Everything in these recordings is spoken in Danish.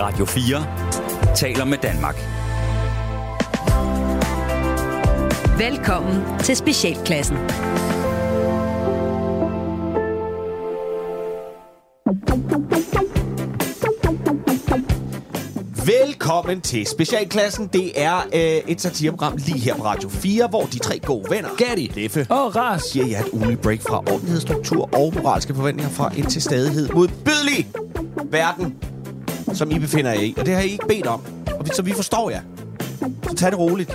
Radio 4 taler med Danmark. Velkommen til Specialklassen. Velkommen til Specialklassen. Det er øh, et satireprogram lige her på Radio 4, hvor de tre gode venner, Gatti, Leffe og Ras, giver jer et ugenligt break fra ordentlighedsstruktur og moralske forventninger fra en til stadighed modbydelig verden, som I befinder jer i. Og det har I ikke bedt om, og vi, så vi forstår jer. Så tag det roligt.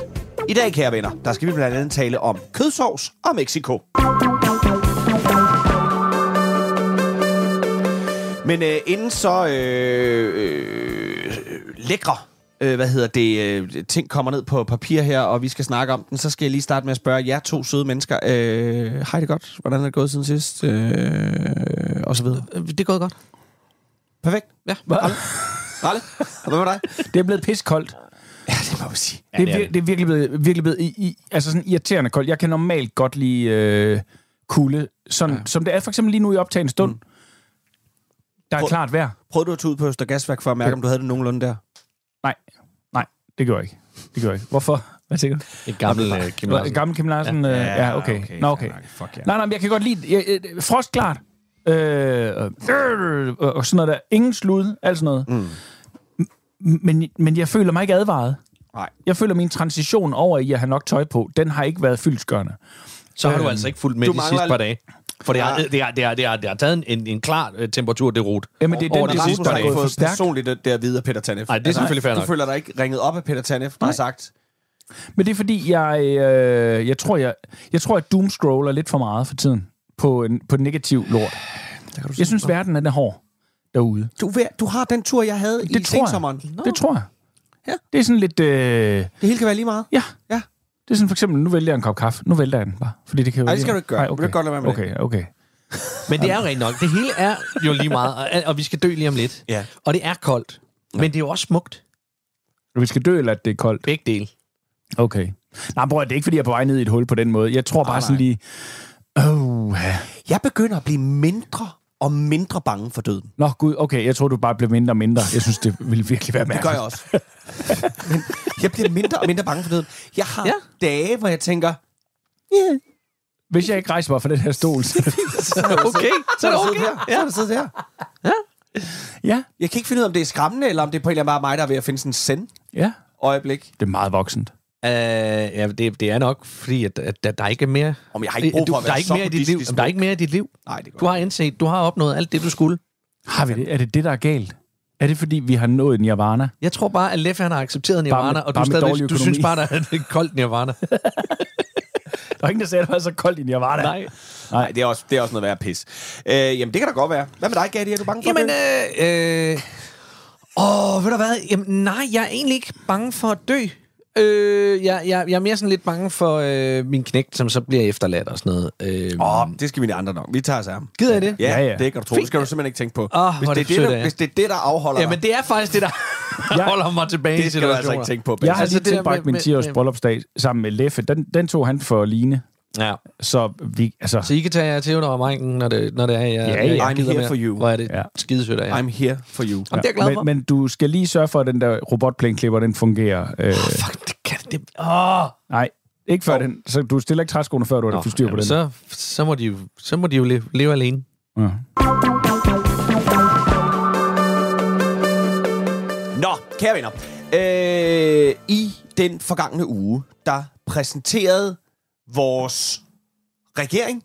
I dag, kære venner, der skal vi blandt andet tale om kødsovs og Mexico. Men øh, inden så øh, øh, lækre, øh, hvad hedder det, øh, ting kommer ned på papir her, og vi skal snakke om den, så skal jeg lige starte med at spørge jer to søde mennesker. Øh, hej det godt? Hvordan er det gået siden sidst? Øh, og så videre. Det er gået godt. Perfekt. Ja. Ralle? Ralle? Hvad med dig? Det er blevet piskoldt. Ja, det må jeg sige. Ja, det, er, det er virkelig blevet, virkelig blevet i, i, altså sådan irriterende koldt. Jeg kan normalt godt lide øh, kulde, sådan, ja. som det er for eksempel lige nu i optagende stund. Mm. Der er Prøv, klart vejr. Prøvede du at tage ud på Østergasværk for at mærke, ja. om du havde det nogenlunde der? Nej, nej, det gjorde jeg ikke. Det gjorde jeg ikke. Hvorfor? Hvad tænker du? Et gammelt uh, Kim Larsen. Et gammelt Kim Larsen? Ja, ja, ja, okay. okay. Nå, okay. Fuck. Nej, nej, men jeg kan godt lide... Jeg, øh, frostklart. Øh, øh, øh, og sådan noget der. Ingen slud, alt sådan noget. Mm. Men, men jeg føler mig ikke advaret. Nej. Jeg føler, min transition over i at have nok tøj på, den har ikke været fyldskørende. Så har du altså ikke fulgt med de sidste par dage? For det har, det har, det har, det har, det har taget en, en klar uh, temperatur, det rot. Jamen, det er den, det, det sidste, der har fået personligt det der videre Peter Tanef. Nej, det er altså, selvfølgelig fair Du føler dig ikke ringet op af Peter Tanef, der har sagt... Men det er fordi, jeg, øh, jeg tror, jeg, jeg tror, jeg doomscroller lidt for meget for tiden på, en, på negativ lort. Jeg synes, verden er den hård derude. Du, du har den tur, jeg havde det i sensommeren. Det tror jeg. Ja. Det er sådan lidt... Øh, det hele kan være lige meget? Ja. Ja. Det er sådan for eksempel, nu vælger jeg en kop kaffe. Nu vælter jeg den bare. Fordi det kan jo Nej, det skal du ikke gøre. Nej, okay. okay. Du kan godt lade være med okay, det. okay. Men det er jo rent nok. Det hele er jo lige meget, og, og vi skal dø lige om lidt. Ja. Og det er koldt. Men det er jo også smukt. Vi skal dø, eller at det er koldt? Begge dele. Okay. Nej, bror, det er ikke, fordi jeg er på vej ned i et hul på den måde. Jeg tror bare nej. sådan lige... Oh, Jeg begynder at blive mindre og mindre bange for døden. Nå, gud, okay. Jeg tror, du bare blev mindre og mindre. Jeg synes, det ville virkelig være Det mærkeligt. gør jeg også. Men jeg bliver mindre og mindre bange for døden. Jeg har ja. Ja. dage, hvor jeg tænker... Yeah. Hvis jeg ikke rejser mig fra den her stol, så... Så er der Okay, så er der okay. siddet her. Så er der siddet her. ja, Jeg kan ikke finde ud af, om det er skræmmende, eller om det er på en eller anden bare mig, der er ved at finde sådan en send ja. øjeblik. Det er meget voksent. Uh, ja, det, det er nok, fordi at, at, at der ikke er mere... Om jeg har ikke brug for du, at der er være ikke så mere i dit liv. Der er ikke mere i dit liv. Nej, det går Du har indset, du har opnået alt det, du skulle. Har vi det? Er det det, der er galt? Er det, fordi vi har nået nirvana? Jeg tror bare, at Leffe han har accepteret Bare Nirvana, med- og bare du, med stadig, du synes bare, der er et koldt Nirvana. Der er ingen, der sagde, at det var så koldt i nirvana. Nej. Nej, det er også, det er også noget værd pis. Øh, jamen, det kan da godt være. Hvad med dig, Gatti? Er du bange for Jamen, at dø? øh, øh, åh, ved du hvad? Jamen, nej, jeg er egentlig ikke bange for at dø. Øh, jeg, jeg, jeg er mere sådan lidt bange for øh, min knægt, som så bliver efterladt og sådan noget. Øh, Åh, oh, det skal vi de andre nok. Vi tager os af ham. Gider I det? Ja, Ja, ja. det kan du tro. Det skal du simpelthen ikke tænke på. Åh, hvis, det er det der, hvis det er det, der afholder Jamen, det er faktisk det, der holder mig tilbage det skal du altså ikke tænke på. Jeg har Altså, lige tilbragt med- min 10-års med- bryllupsdag sammen med Leffe. Den, den tog han for Line. Ja. Så vi, altså... Så I kan tage jer til under mængen, når det, når det er, jeg, Ja, jeg, ja. jeg I'm here mere. for you. Hvor er det Ja. ja. skidesødt af jer. I'm here for you. Jamen, det er jeg glad for. men, men du skal lige sørge for, at den der robotplæneklipper, den fungerer. Øh, Fuck, det. Åh! nej, ikke før den. Så du stiller ikke træskoene, før du har styr på jamen, den. så, så, må de jo, så må de jo leve, leve alene. Ja. Nå, kære venner. Øh, I den forgangne uge, der præsenterede vores regering,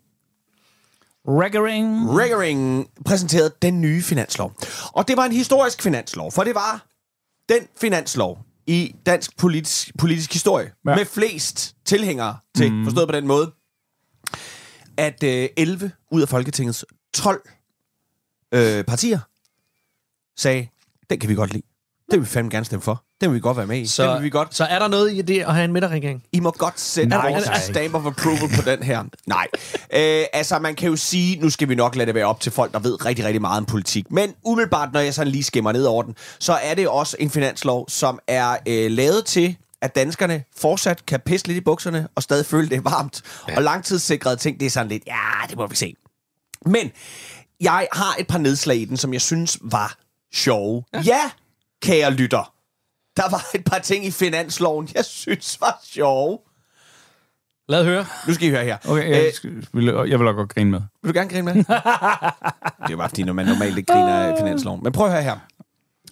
Raggering. Regeringen præsenterede den nye finanslov. Og det var en historisk finanslov, for det var den finanslov i dansk politisk, politisk historie ja. Med flest tilhængere til, mm. forstået på den måde, at øh, 11 ud af Folketingets 12 øh, partier sagde, den kan vi godt lide. Det vil vi fandme gerne stemme for. Den vil vi godt være med i. Så, den vil vi godt så er der noget i det at have en midterregering? i må godt sætte Nej, vores nej. stamp of approval på den her. Nej. Øh, altså, man kan jo sige, nu skal vi nok lade det være op til folk, der ved rigtig, rigtig meget om politik. Men umiddelbart, når jeg sådan lige skimmer ned over den, så er det også en finanslov, som er øh, lavet til, at danskerne fortsat kan pisse lidt i bukserne og stadig føle, det varmt. Ja. Og langtidssikrede ting, det er sådan lidt, ja, det må vi se. Men jeg har et par nedslag i den, som jeg synes var sjove. Ja, ja kære lytter, der var et par ting i finansloven, jeg synes var sjove. Lad høre. Nu skal I høre her. Okay, jeg, vil, jeg vil også godt grine med. Vil du gerne grine med? det er jo bare fordi, når man normalt ikke griner af finansloven. Men prøv at høre her.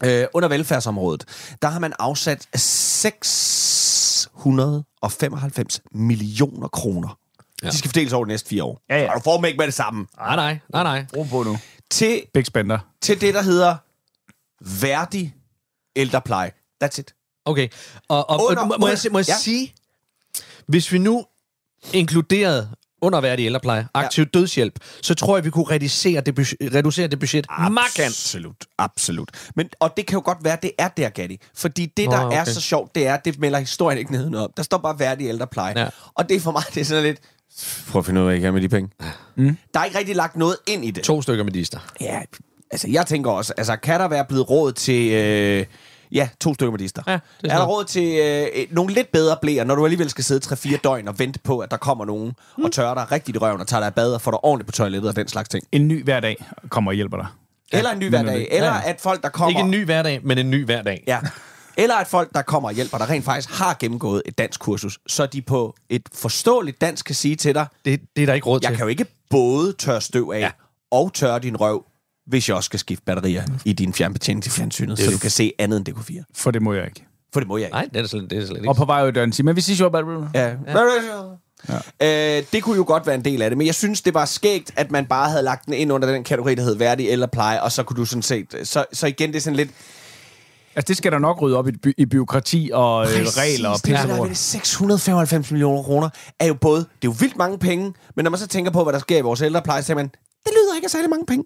Øh, under velfærdsområdet, der har man afsat 695 millioner kroner. Ja. De skal fordeles over de næste fire år. Ja, ja. Og du får dem ikke med det samme. Nej, nej, nej, nej. Ro på nu. Til, Big spender. til det, der hedder værdig ældrepleje. That's it. Okay. Og, og, Under- må, må, jeg, må jeg Ja. sige, hvis vi nu inkluderede underværdig ældrepleje, aktiv ja. dødshjælp, så tror jeg, vi kunne reducere det, budget- reducere det budget markant. Absolut, absolut. Men, og det kan jo godt være, det er der, Gatti. Fordi det, der er okay. så sjovt, det er, at det melder historien ikke nedenunder. Der står bare værdig ældrepleje. Ja. Og det er for mig, det er sådan lidt... Prøv at finde ud af, hvad I kan med de penge. Mm. Der er ikke rigtig lagt noget ind i det. To stykker medister. Ja, altså jeg tænker også, altså kan der være blevet råd til... Øh, Ja, to stykker medister. Ja, det er er der råd til øh, nogle lidt bedre blæer, når du alligevel skal sidde 3-4 døgn og vente på, at der kommer nogen mm. og tørrer dig rigtigt i røven og tager dig af bad og får dig ordentligt på toilettet og den slags ting. En ny hver dag kommer og hjælper dig. Eller en ny hverdag. Eller at folk, der kommer... Ikke en ny hverdag, men en ny hverdag. Ja. Eller at folk, der kommer og hjælper dig, rent faktisk har gennemgået et dansk kursus, så de på et forståeligt dansk kan sige til dig, Det, det er der ikke råd jeg til. kan jo ikke både tørre støv af. Ja. og tørre din røv, hvis jeg også skal skifte batterier i din fjernbetjening til fjernsynet, så du kan se andet end DK4. For det må jeg ikke. For det må jeg ikke. Nej, det er slet, det er slet ikke. Og på vej ud døren sige, men vi siger jo bare... Ja. Ja. Øh, det kunne jo godt være en del af det, men jeg synes, det var skægt, at man bare havde lagt den ind under den kategori, der hed værdig eller pleje, og så kunne du sådan set... Så, så igen, det er sådan lidt... Altså, det skal der nok rydde op i, by- i byråkrati og øh, regler og det der pisse ved det 695 millioner kroner er jo både... Det er jo vildt mange penge, men når man så tænker på, hvad der sker i vores ældrepleje, så tænker man, det lyder ikke af særlig mange penge.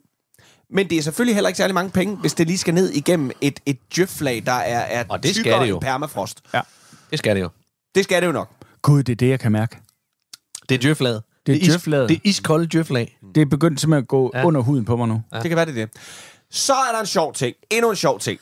Men det er selvfølgelig heller ikke særlig mange penge, hvis det lige skal ned igennem et, et djøflag, der er, er Og det skal tykkere det jo. end permafrost. Ja. Det skal det jo. Det skal det jo nok. Gud, det er det, jeg kan mærke. Det er djøflaget. Det er is- djøflaget. Det er iskolde djøflag. Det er begyndt simpelthen at gå Ja. under huden på mig nu. Ja. Det kan være, det er det. Så er der en sjov ting. Endnu en sjov ting.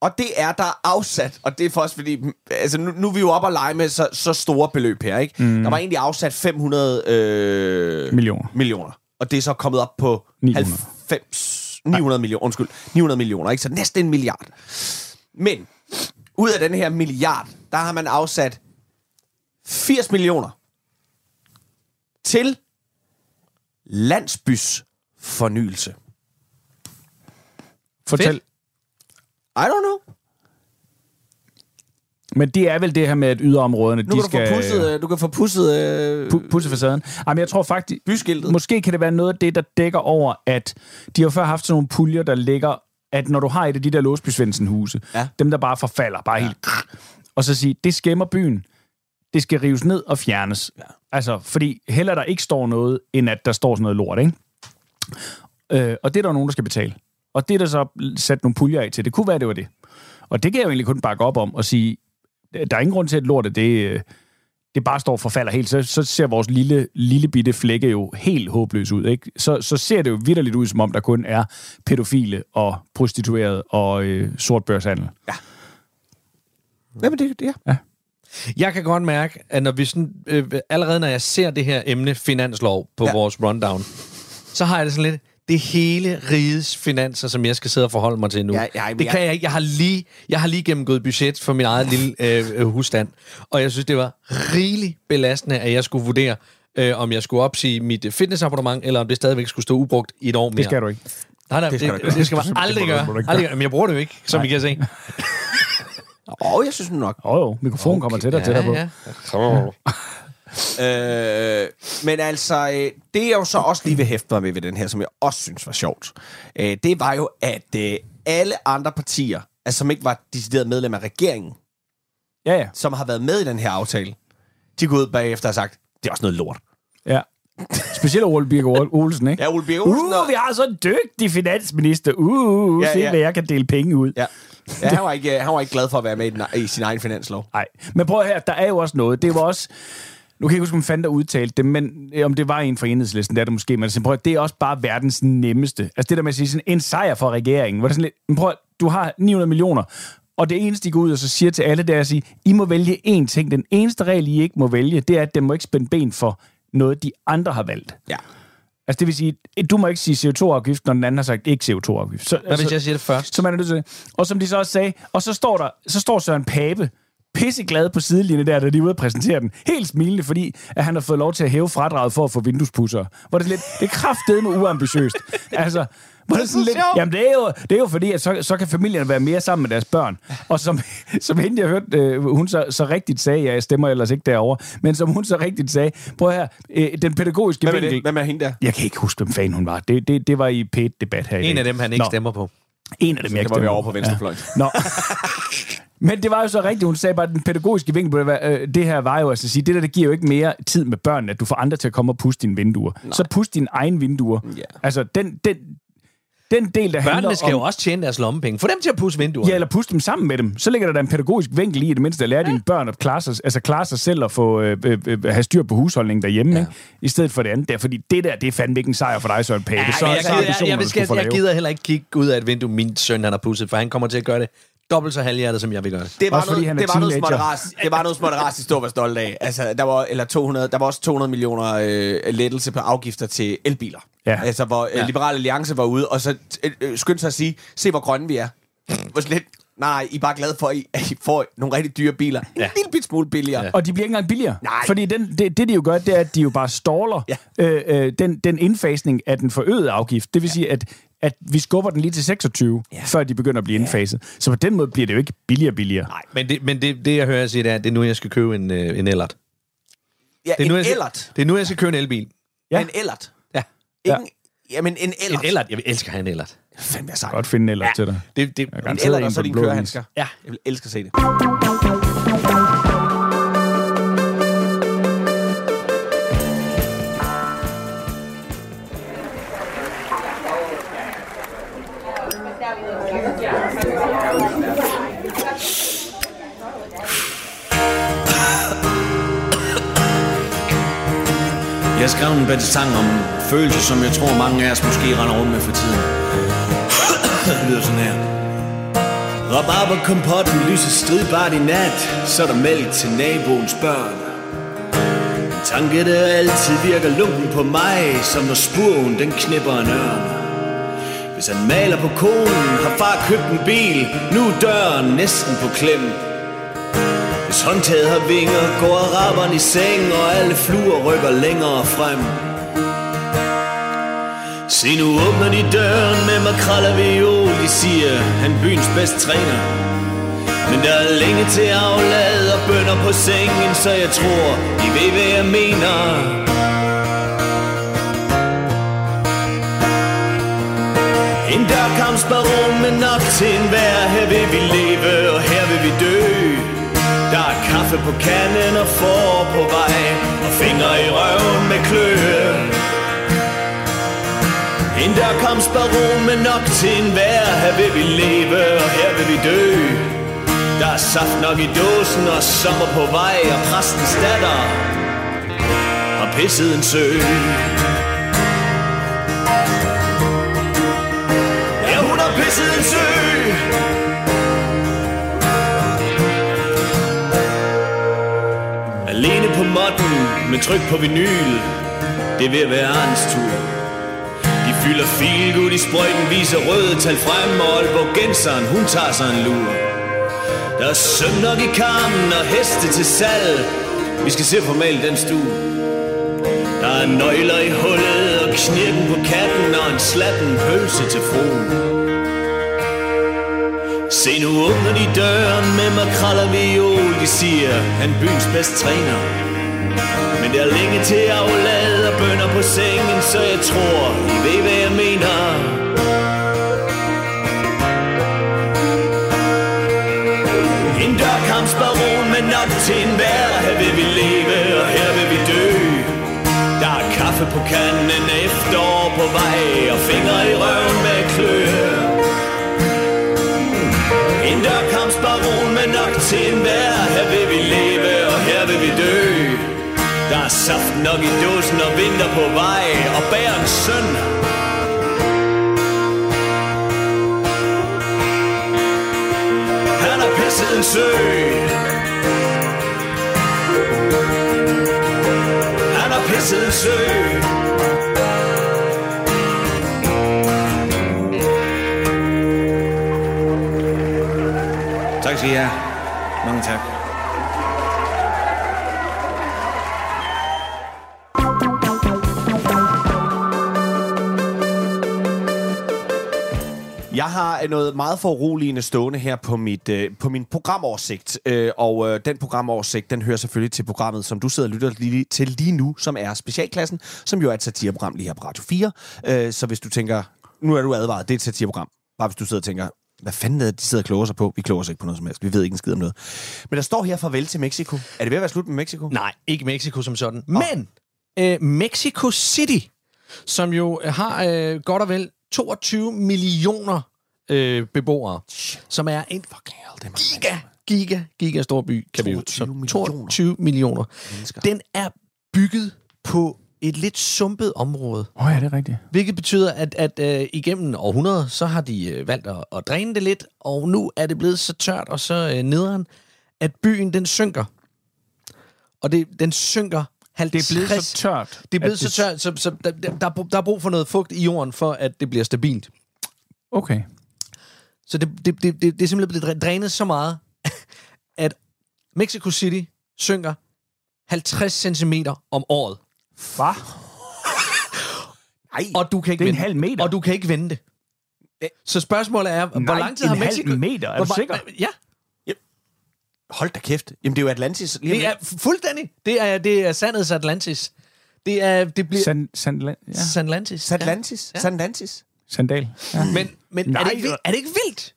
og det er, der er afsat, og det er først fordi, altså nu, nu er vi jo oppe og lege med så, så store beløb her, ikke? Mm. Der var egentlig afsat 500 øh, Millioner. millioner. Og det er så kommet op på 900. 90, 900 millioner, undskyld, 900 millioner, ikke? Så næsten en milliard. Men ud af den her milliard, der har man afsat 80 millioner til landsbys fornyelse. Fortæl. Fedt. I don't know. Men det er vel det her med, at yderområderne, Nu de kan du skal få pusset, øh, du kan få pusset øh, pu- pusse facaden. Jamen, jeg tror faktisk... byskiltet. Måske kan det være noget af det, der dækker over, at de har før haft sådan nogle puljer, der ligger, at når du har et af de der Låsby huse Ja. dem der bare forfalder, bare ja. helt... Og så sige, det skæmmer byen. Det skal rives ned og fjernes. Ja. Altså, fordi heller der ikke står noget, end at der står sådan noget lort, ikke? Øh, og det er der nogen, der skal betale. Og det er der så sat nogle puljer af til. Det kunne være, det var det. Og det kan jeg jo egentlig kun bakke op om og sige, der er ingen grund til, at lortet, det, øh, det bare står og forfalder helt. Så, så ser vores lille, lille bitte flække jo helt håbløs ud. Ikke? Så, så ser det jo vidderligt ud, som om der kun er pædofile og prostituerede og øh, sortbørshandel. Jamen, det, det, ja. Jeg kan godt mærke, at når vi sådan, øh, allerede når jeg ser det her emne finanslov på Ja. ja. vores rundown, så har jeg det sådan lidt, det hele rigets finanser, som jeg skal sidde og forholde mig til nu. Ja, ja, det jeg- kan jeg ikke. Jeg har lige, jeg har lige gennemgået budget for min eget lille øh, øh, husstand, og jeg synes, det var rigeligt belastende, at jeg skulle vurdere, øh, om jeg skulle opsige mit fitnessabonnement, eller om det stadigvæk skulle stå ubrugt i et år mere. Det skal du ikke. Nej, nej, Det det, skal det, ikke. det skal man aldrig Det gøre. Aldrig gøre. Men jeg bruger det jo ikke, som Nej. I kan se. Åh, oh, jeg synes nok. Åh oh, jo, mikrofonen okay. kommer tættere og tættere på. ja. Øh, men altså, øh, det jeg jo så også lige vil hæfte mig med ved den her, som jeg også synes var sjovt, øh, det var jo, at øh, alle andre partier, altså som ikke var decideret medlem af regeringen, Ja, ja. som har været med i den her aftale, de går ud bagefter og sagt, det er også noget lort. ja. Specielt Ole Birk Olsen, ikke? Ja, Ole Birk Olsen Uh, og- vi har så en dygtig finansminister. Uh, Ja, ja, se, ja. hvad jeg kan dele penge ud. Ja. ja han, var ikke, han var ikke glad for at være med i, den, i sin egen finanslov. Nej, men prøv høre, der er jo også noget. Det var også... Nu kan jeg ikke huske, om fanden der udtalte det, men øh, om det var en fra enhedslisten, det er det måske, men altså, prøv det er også bare verdens nemmeste. Altså det der med at sige sådan, en sejr for regeringen, hvor det sådan lidt, men prøv du har 900 millioner, og det eneste, de går ud og så siger til alle, det er at sige, I må vælge én ting. Den eneste regel, I ikke må vælge, det er, at den må ikke spænde ben for noget, de andre har valgt. Ja. Altså det vil sige, du må ikke sige CO2-afgift, når den anden har sagt ikke CO2-afgift. Så, Hvad hvis altså, jeg siger det først? så man er nødt til det. Og som de så også sagde, og så står der, så står Søren Pape pisseglad på sidelinjen der, da de er ude at præsentere den. Helt smilende, fordi at han har fået lov til at hæve fradraget for at få vinduespusser. Hvor det er lidt, det er kraftedeme uambitiøst. Altså, hvor det er sådan lidt, jamen det er, jo, det er jo fordi, at så, så kan familierne være mere sammen med deres børn. Og som, som hende, jeg hørte, øh, hun så, så rigtigt sagde, ja, jeg stemmer ellers ikke derovre, men som hun så rigtigt sagde, prøv her, øh, den pædagogiske Hvem er, vinkel... det? Hvem er hende der? Jeg kan ikke huske, hvem fanden hun var. Det, det, det var i P1-debat her i En dag. af dem, han ikke Nå, stemmer på. En af dem, jeg ikke Det var vi stemmer over på venstrefløjen. Ja. Nå. Men det var jo så rigtigt, hun sagde bare, at den pædagogiske vinkel på det, øh, det her var jo altså at sige, det der, det giver jo ikke mere tid med børnene, at du får andre til at komme og puste dine vinduer. Nej. Så pust dine egne vinduer. Ja. Altså, den, den, den del, der handler Børnene skal om... jo også tjene deres lommepenge. Få dem til at pusse vinduer. Ja, eller puste dem sammen med dem. Så ligger der da en pædagogisk vinkel i, i det mindste at lære ja. dine børn at klare sig, altså klare sig selv og få, øh, øh, øh, have styr på husholdningen derhjemme, ja. ikke? i stedet for det andet der. Fordi det der, det er fandme ikke en sejr for dig, Søren Pape. Ja, så, jeg, så jeg, jeg, jeg, jeg, jeg, jeg gider heller ikke kigge ud af et vindue, min søn han har pusset, for han kommer til at gøre det dobbelt så halvhjertet, som jeg vil gøre det. Det var, Også fordi noget, han er det, var noget teenager. småtteras, det var noget småtteras, de stod var stolte af. Altså, der var, eller 200, der var også 200 millioner øh, lettelse på afgifter til elbiler. Ja. Altså, hvor øh, Liberale Alliance var ude, og så øh, øh, skyndte sig at sige, se hvor grønne vi er. Hvor lidt, nej, I er bare glade for, at I, at I får nogle rigtig dyre biler. En Ja. lille bit smule billigere. Ja. Og de bliver ikke engang billigere. Nej. Fordi den, det, det, de jo gør, det er, at de jo bare ståler Ja. øh, øh, den, den indfasning af den forøgede afgift. Det vil ja. sige, at, at vi skubber den lige til 26, ja. før de begynder at blive indfaset. Så på den måde bliver det jo ikke billigere og billigere. Nej. Men, det, men det, det, jeg hører jer sige, det er, at det er nu, jeg skal købe en, øh, en ellert. ja Det er, nu, en jeg skal, ellert. det er nu, jeg skal købe en elbil. Ja. Ja. En ellert. Ja. Ikke, ja. Jamen, en ellert. En ellert. Jeg elsker at have en ellert. Fandme jeg sagt. Godt finde en eller ja. til dig. Det, det, Jeg En ellert, og så dine kørehandsker. Ja. Jeg vil elske at se det. Jeg skrev en bedre sang om følelser, som jeg tror mange af os måske render rundt med for tiden. det lyder sådan her. Rabarber kompotten lyser stridbart i nat, så er der mælk til naboens børn. En tanke, der altid virker lunken på mig, som når spurven den knipper en ørn. Hvis han maler på konen, har far købt en bil, nu er døren næsten på klem. Hvis håndtaget har vinger, går araberen i seng, og alle fluer rykker længere frem. Se nu åbner de døren med makrel og viol, de siger, han byens bedste træner. Men der er længe til aflad og bønder på sengen, så jeg tror, I ved, hvad jeg mener. En dørkampsbaron med nok til en hver Her vil vi leve, og her vil vi dø kaffe på kanden og får på vej Og fingre i røven med kløe. En dørkampsbaron med nok til en vær Her vil vi leve, og her vil vi dø. Der er saft nok i dåsen og sommer på vej Og præstens datter har pisset en sø. Ja, hun har pisset en sø. Men tryk på vinyl. Det er ved at være Arns tur. De fylder fil ud i sprøjten Viser røde tal frem Og Aalborg Genseren, hun tager sig en lur. Der er søm nok i kammen Og heste til salg. Vi skal se formalt den stue. Der er nøgler i hullet og knirken på katten og en slatten pølse til fruen. Se nu åbner de døren med makrel og viol, de siger, han byens bedst træner. Men der er længe til aflad og bønder på sengen, så jeg tror, I ved, hvad jeg mener. En dørkampsbaron med nok til en hver, her vil vi leve og her vil vi dø. Der er kaffe på kanden, efterår på vej Og fingre i røven med kløe En dørkampsbaron med nok til en hver Her vil vi leve, og her vil vi dø har saft nok i dåsen og vinter på vej Og bærens søn Han har pisset en sø Han har pisset en sø Tak skal I have. Mange tak. Har noget meget foruroligende stående her på, mit, øh, på min programoversigt. Øh, og øh, den programoversigt, den hører selvfølgelig til programmet, som du sidder og lytter lige, til lige nu, som er Specialklassen, som jo er et satireprogram lige her på Radio 4. Øh, så hvis du tænker, nu er du advaret, det er et satireprogram. Bare hvis du sidder og tænker, hvad fanden er det, de sidder og kloger sig på? Vi kloger sig ikke på noget som helst. Vi ved ikke en skid om noget. Men der står her farvel til Mexico. Er det ved at være slut med Mexico? Nej, ikke Mexico som sådan. Oh. Men øh, Mexico City, som jo har øh, godt og vel 22 millioner øh, beboere, som er en Fucking hell, det er giga, giga, giga stor by, kan 22 vi jo. millioner. 22 millioner. mennesker. Den er bygget på et lidt sumpet område. Åh oh, ja, det er rigtigt. Hvilket betyder, at, at øh, igennem århundreder, så har de øh, valgt at, at dræne det lidt, og nu er det blevet så tørt og så øh, nederen, at byen den synker. Og det, den synker 50... Det er blevet så tørt. Det er blevet så tørt, så, så der, der, er der er brug for noget fugt i jorden, for at det bliver stabilt. Okay. Så det, det, det, det, det er simpelthen blevet dræ- drænet så meget, at Mexico City synker 50 cm om året. Hvad? Nej, Og du kan ikke Det er en halv meter. Og du kan ikke vende det. Så spørgsmålet er, hvor Nej, lang tid en har halv Mexico... meter? Er hvor, du sikker? Ja, hold da kæft. Jamen, det er jo Atlantis. Lige det er fuldstændig. Det er, det er sandets Atlantis. Det, er, det bliver... San, san, ja. Atlantis. Atlantis. Ja. Atlantis. Sandal. Ja. Men, men er, det ikke, vildt? er det ikke vildt?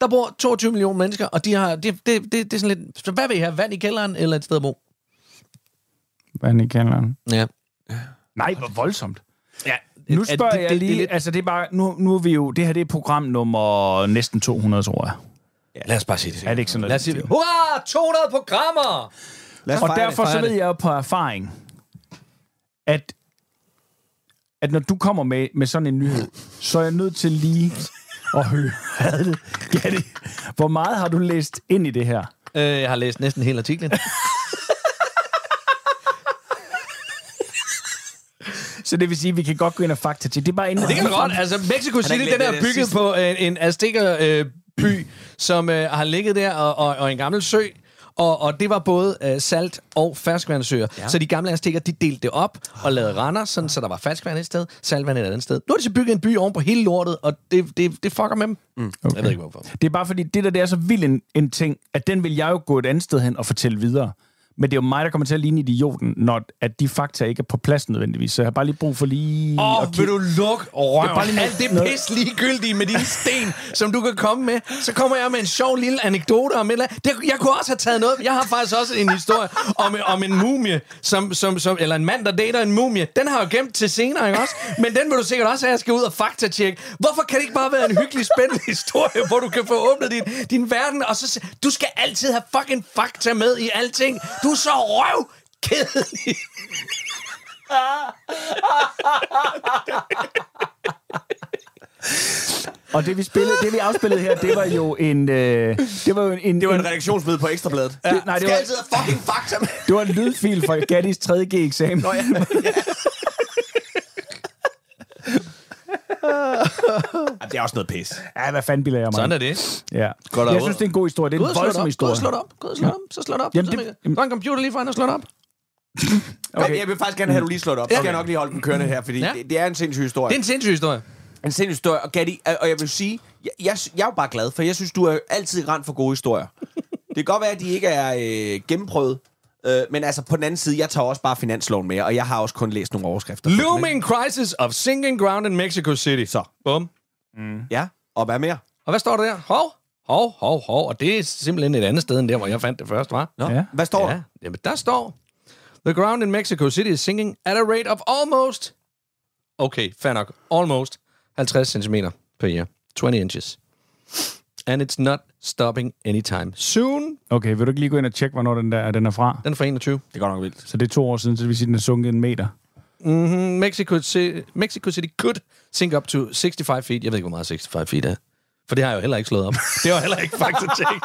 Der bor 22 millioner mennesker, og de har, det, det, det, det er sådan lidt... Så hvad vil I have? Vand i kælderen eller et sted at bo? Hvad i kælderen? Ja. Nej, hvor voldsomt. ja. Nu Er- spørger det- jeg det- lige, det lidt- altså det er bare, nu, nu er vi jo, det her det er program nummer næsten 200, tror jeg. Lad os bare sige det. Er det ikke sådan noget? Lad os sige det. Hurra! 200 programmer! Lad os Og fejre derfor det. så ved det. jeg jo på erfaring, at, at når du kommer med, med sådan en nyhed, så er jeg nødt til lige at høre, Gatti, hvor meget har du læst ind i det her? Øh, jeg har læst næsten hele artiklen. Så det vil sige, at vi kan godt gå ind og fakta til. Det er bare inden. Det kan godt. Altså, Mexico City, den er det bygget sidste? på en, en Azteker-by, øh, by, som øh, har ligget der, og, og, og en gammel sø. Og, og det var både øh, salt- og ferskvandssøer. Ja. Så de gamle azteker, de delte det op og lavede render, sådan, så der var ferskvand et sted, saltvand et andet sted. Nu har de så bygget en by oven på hele lortet, og det, det, det fucker med dem. Mm. Okay. Jeg ved ikke, hvorfor. Det er bare fordi, det der det er så vild en, en ting, at den vil jeg jo gå et andet sted hen og fortælle videre. Men det er jo mig, der kommer til at ligne idioten, når at de fakta ikke er på plads nødvendigvis. Så jeg har bare lige brug for lige... Åh, oh, vil du lukke røven? bare lige Alt det noget- pis ligegyldige med dine sten, som du kan komme med. Så kommer jeg med en sjov lille anekdote om et eller andet. Det, jeg kunne også have taget noget. Jeg har faktisk også en historie om, om en mumie, som, som, som, eller en mand, der dater en mumie. Den har jeg jo gemt til senere, ikke også? Men den vil du sikkert også have, at jeg skal ud og faktatjekke. Hvorfor kan det ikke bare være en hyggelig, spændende historie, hvor du kan få åbnet din, din verden, og så du skal altid have fucking fakta med i alting. Du er så røv kedelig. Og det vi, spillede, det, vi afspillede her, det var jo en... Øh, det var jo en, Det var en en, redaktionsmøde på Ekstrabladet. det, nej, det Skal var, altid fucking fakta det var en lydfil fra Gattis 3G-eksamen. Nå, ja. Ja, det er også noget pis. Ja, hvad fanden bilder jeg mig? Sådan er det. Ja. Der Jeg synes, det er en god historie. Det er en det voldsom op. Gå historie. og slå det op. Gå og slå det op. Så slå det op. Jamen, Jamen, det- det, der er en computer lige foran og slå det op. Okay. Jeg vil faktisk gerne have, at du lige slår det op. Så skal jeg nok lige holde den kørende her, fordi Ja. det, det er en sindssyg Det historie. er en sindssyg historie. En sindssyg historie. Og Gatti, og jeg vil sige, jeg, jeg, jeg er jo bare glad, for jeg synes, du er altid rent for gode historier. det kan godt være, at de ikke er øh, gennemprøvet, øh, men altså på den anden side, jeg tager også bare finansloven med, og jeg har også kun læst nogle overskrifter. Looming crisis of sinking ground in Mexico City. Så. Bum. Ja, og hvad mere? Og hvad står der der? Hov, hov, hov, hov. Og det er simpelthen et andet sted, end der, hvor jeg fandt det først, var. Nå, Ja. hvad står Ja. der? Jamen, der står... The ground in Mexico City is sinking at a rate of almost... Okay, fair nok. Almost 50 cm per year. 20 inches. And it's not stopping anytime soon. Okay, vil du ikke lige gå ind og tjekke, hvornår den der den er fra? Den er fra 21. Det går nok vildt. Så det er to år siden, så det vil sige, at den er sunket en meter. Mm-hmm. Mexico, City, Mexico City could sink up to 65 feet. Jeg ved ikke, hvor meget 65 feet er. For det har jeg jo heller ikke slået op. det var heller ikke faktisk tjekket.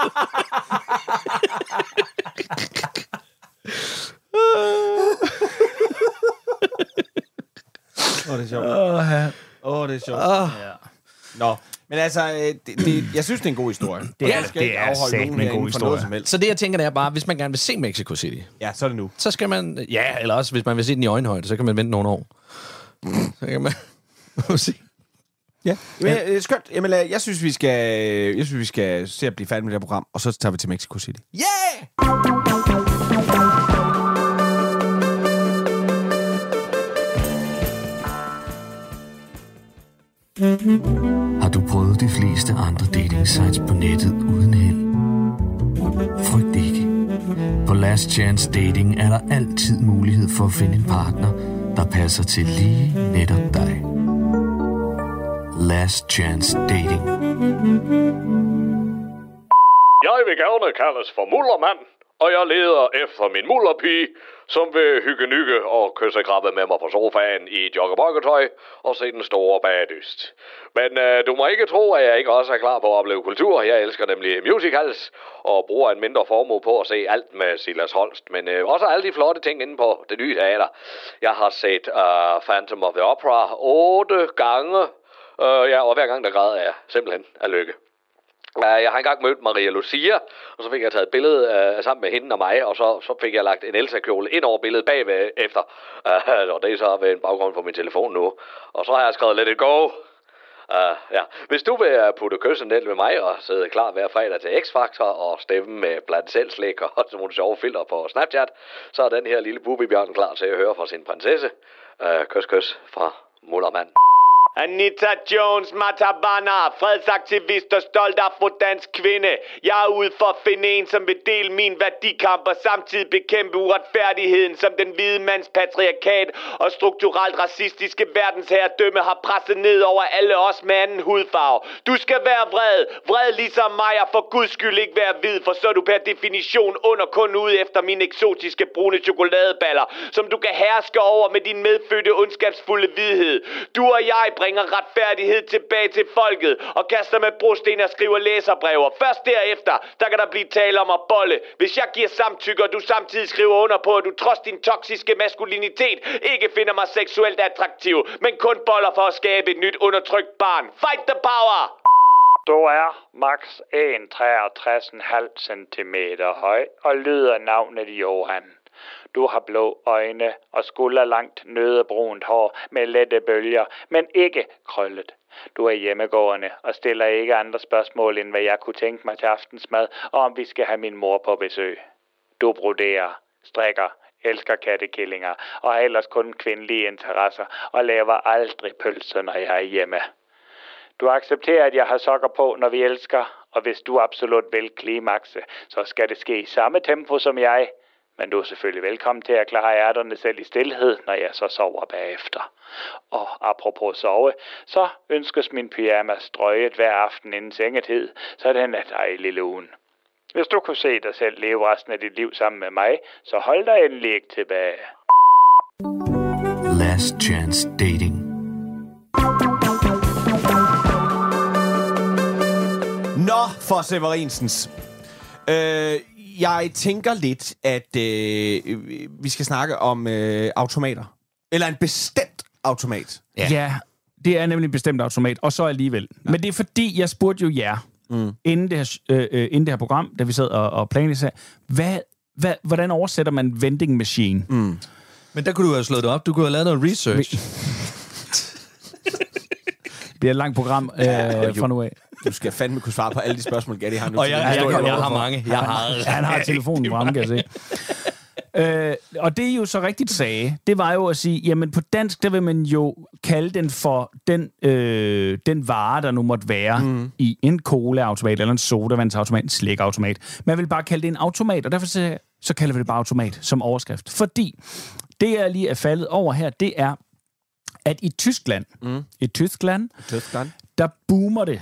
Åh, oh, det er sjovt. Åh, oh, det er sjovt. Oh. Ja. Nå, Men altså, øh, det, det, jeg synes, det er en god historie. Det er- det ikke er satme en god historie. som helst. Så det, jeg tænker, det er bare, hvis man gerne vil se Mexico City, Ja, så er det nu. så skal man... Ja, eller også, hvis man vil se den i øjenhøjde, så kan man vente nogle år. Så kan man... se. Ja. Men, øh, skønt. Jamen, øh, jeg synes, vi skal, jeg synes, vi skal se at blive færdige med det her program, og så tager vi til Mexico City. Yeah! Har du prøvet de fleste andre dating sites på nettet uden held? Frygt ikke. På Last Chance Dating er der altid mulighed for at finde en partner, der passer til lige netop dig. Last Chance Dating. Jeg vil gerne kaldes for Mullermand, og jeg leder efter min mullerpige, som vil hygge nygge og kysse krabbe med mig på sofaen i joggerbøjketøj og se den store bagdyst. Men øh, du må ikke tro, at jeg ikke også er klar på at opleve kultur. Jeg elsker nemlig musicals og bruger en mindre formue på at se alt med Silas Holst, men øh, også alle de flotte ting inde på det nye teater. Jeg har set øh, Phantom of the Opera otte gange, øh, ja, og hver gang der græder jeg simpelthen af lykke. Jeg har engang mødt Maria Lucia, og så fik jeg taget et billede uh, sammen med hende og mig, og så, så fik jeg lagt en Elsa-kjole ind over billedet bagved efter. Uh, og det er så ved en baggrund på min telefon nu. Og så har jeg skrevet Let it go. Uh, ja. Hvis du vil putte kyssen ned med mig og sidde klar hver fredag til X-Factor og stemme med blandt selv slik og sådan nogle sjove filter på Snapchat, så er den her lille bubibjørn klar til at høre fra sin prinsesse. Uh, kys, kys fra Mullermand. Anita Jones Matabana, fredsaktivist og stolt afrodansk kvinde. Jeg er ude for at finde en, som vil dele min værdikamp og samtidig bekæmpe uretfærdigheden, som den hvide mands patriarkat og strukturelt racistiske verdensherredømme har presset ned over alle os med anden hudfarve. Du skal være vred, vred ligesom mig og for guds skyld ikke være hvid, for så er du per definition under kun ude efter mine eksotiske brune chokoladeballer, som du kan herske over med din medfødte ondskabsfulde hvidhed. Du og jeg bringer retfærdighed tilbage til folket og kaster med brosten og skriver læserbrever. Først derefter, der kan der blive tale om at bolle. Hvis jeg giver samtykke, og du samtidig skriver under på, at du trods din toksiske maskulinitet ikke finder mig seksuelt attraktiv, men kun boller for at skabe et nyt undertrykt barn. Fight the power! Du er max 1,63,5 cm høj og lyder navnet Johan. Du har blå øjne og skulderlangt nødebrunt hår med lette bølger, men ikke krøllet. Du er hjemmegående og stiller ikke andre spørgsmål, end hvad jeg kunne tænke mig til aftensmad, og om vi skal have min mor på besøg. Du broderer, strikker, elsker kattekillinger og har ellers kun kvindelige interesser og laver aldrig pølser, når jeg er hjemme. Du accepterer, at jeg har sokker på, når vi elsker, og hvis du absolut vil klimakse, så skal det ske i samme tempo som jeg. Men du er selvfølgelig velkommen til at klare ærterne selv i stillhed, når jeg så sover bagefter. Og apropos sove, så ønskes min pyjamas strøget hver aften inden sengetid, så den er dejlig lun. Hvis du kunne se dig selv leve resten af dit liv sammen med mig, så hold dig endelig ikke tilbage. Last Chance Dating. Nå, for Severinsens. Øh, jeg tænker lidt, at øh, vi skal snakke om øh, automater. Eller en bestemt automat. Ja. ja, det er nemlig en bestemt automat, og så alligevel. Ja. Men det er fordi, jeg spurgte jo jer, mm. inden, det her, øh, øh, inden det her program, da vi sad og, og planlagde, hvad, hvad, hvordan oversætter man vending machine? Mm. Men der kunne du have slået det op. Du kunne have lavet noget research. Det bliver et langt program øh, fra nu af. Du skal fandme kunne svare på alle de spørgsmål, Gatti har nu. Og jeg, jeg, jeg, jeg du har mange. Jeg har han har telefonen fremme, kan jeg se. Øh, og det, I jo så rigtigt sagde, det var jo at sige, jamen på dansk, der vil man jo kalde den for den, øh, den vare, der nu måtte være mm. i en cola-automat, eller en sodavandsautomat, en slikautomat. Man vil bare kalde det en automat, og derfor så, så kalder vi det bare automat som overskrift. Fordi det, jeg lige er faldet over her, det er, at i Tyskland, mm. i Tyskland, Tyskland. der boomer det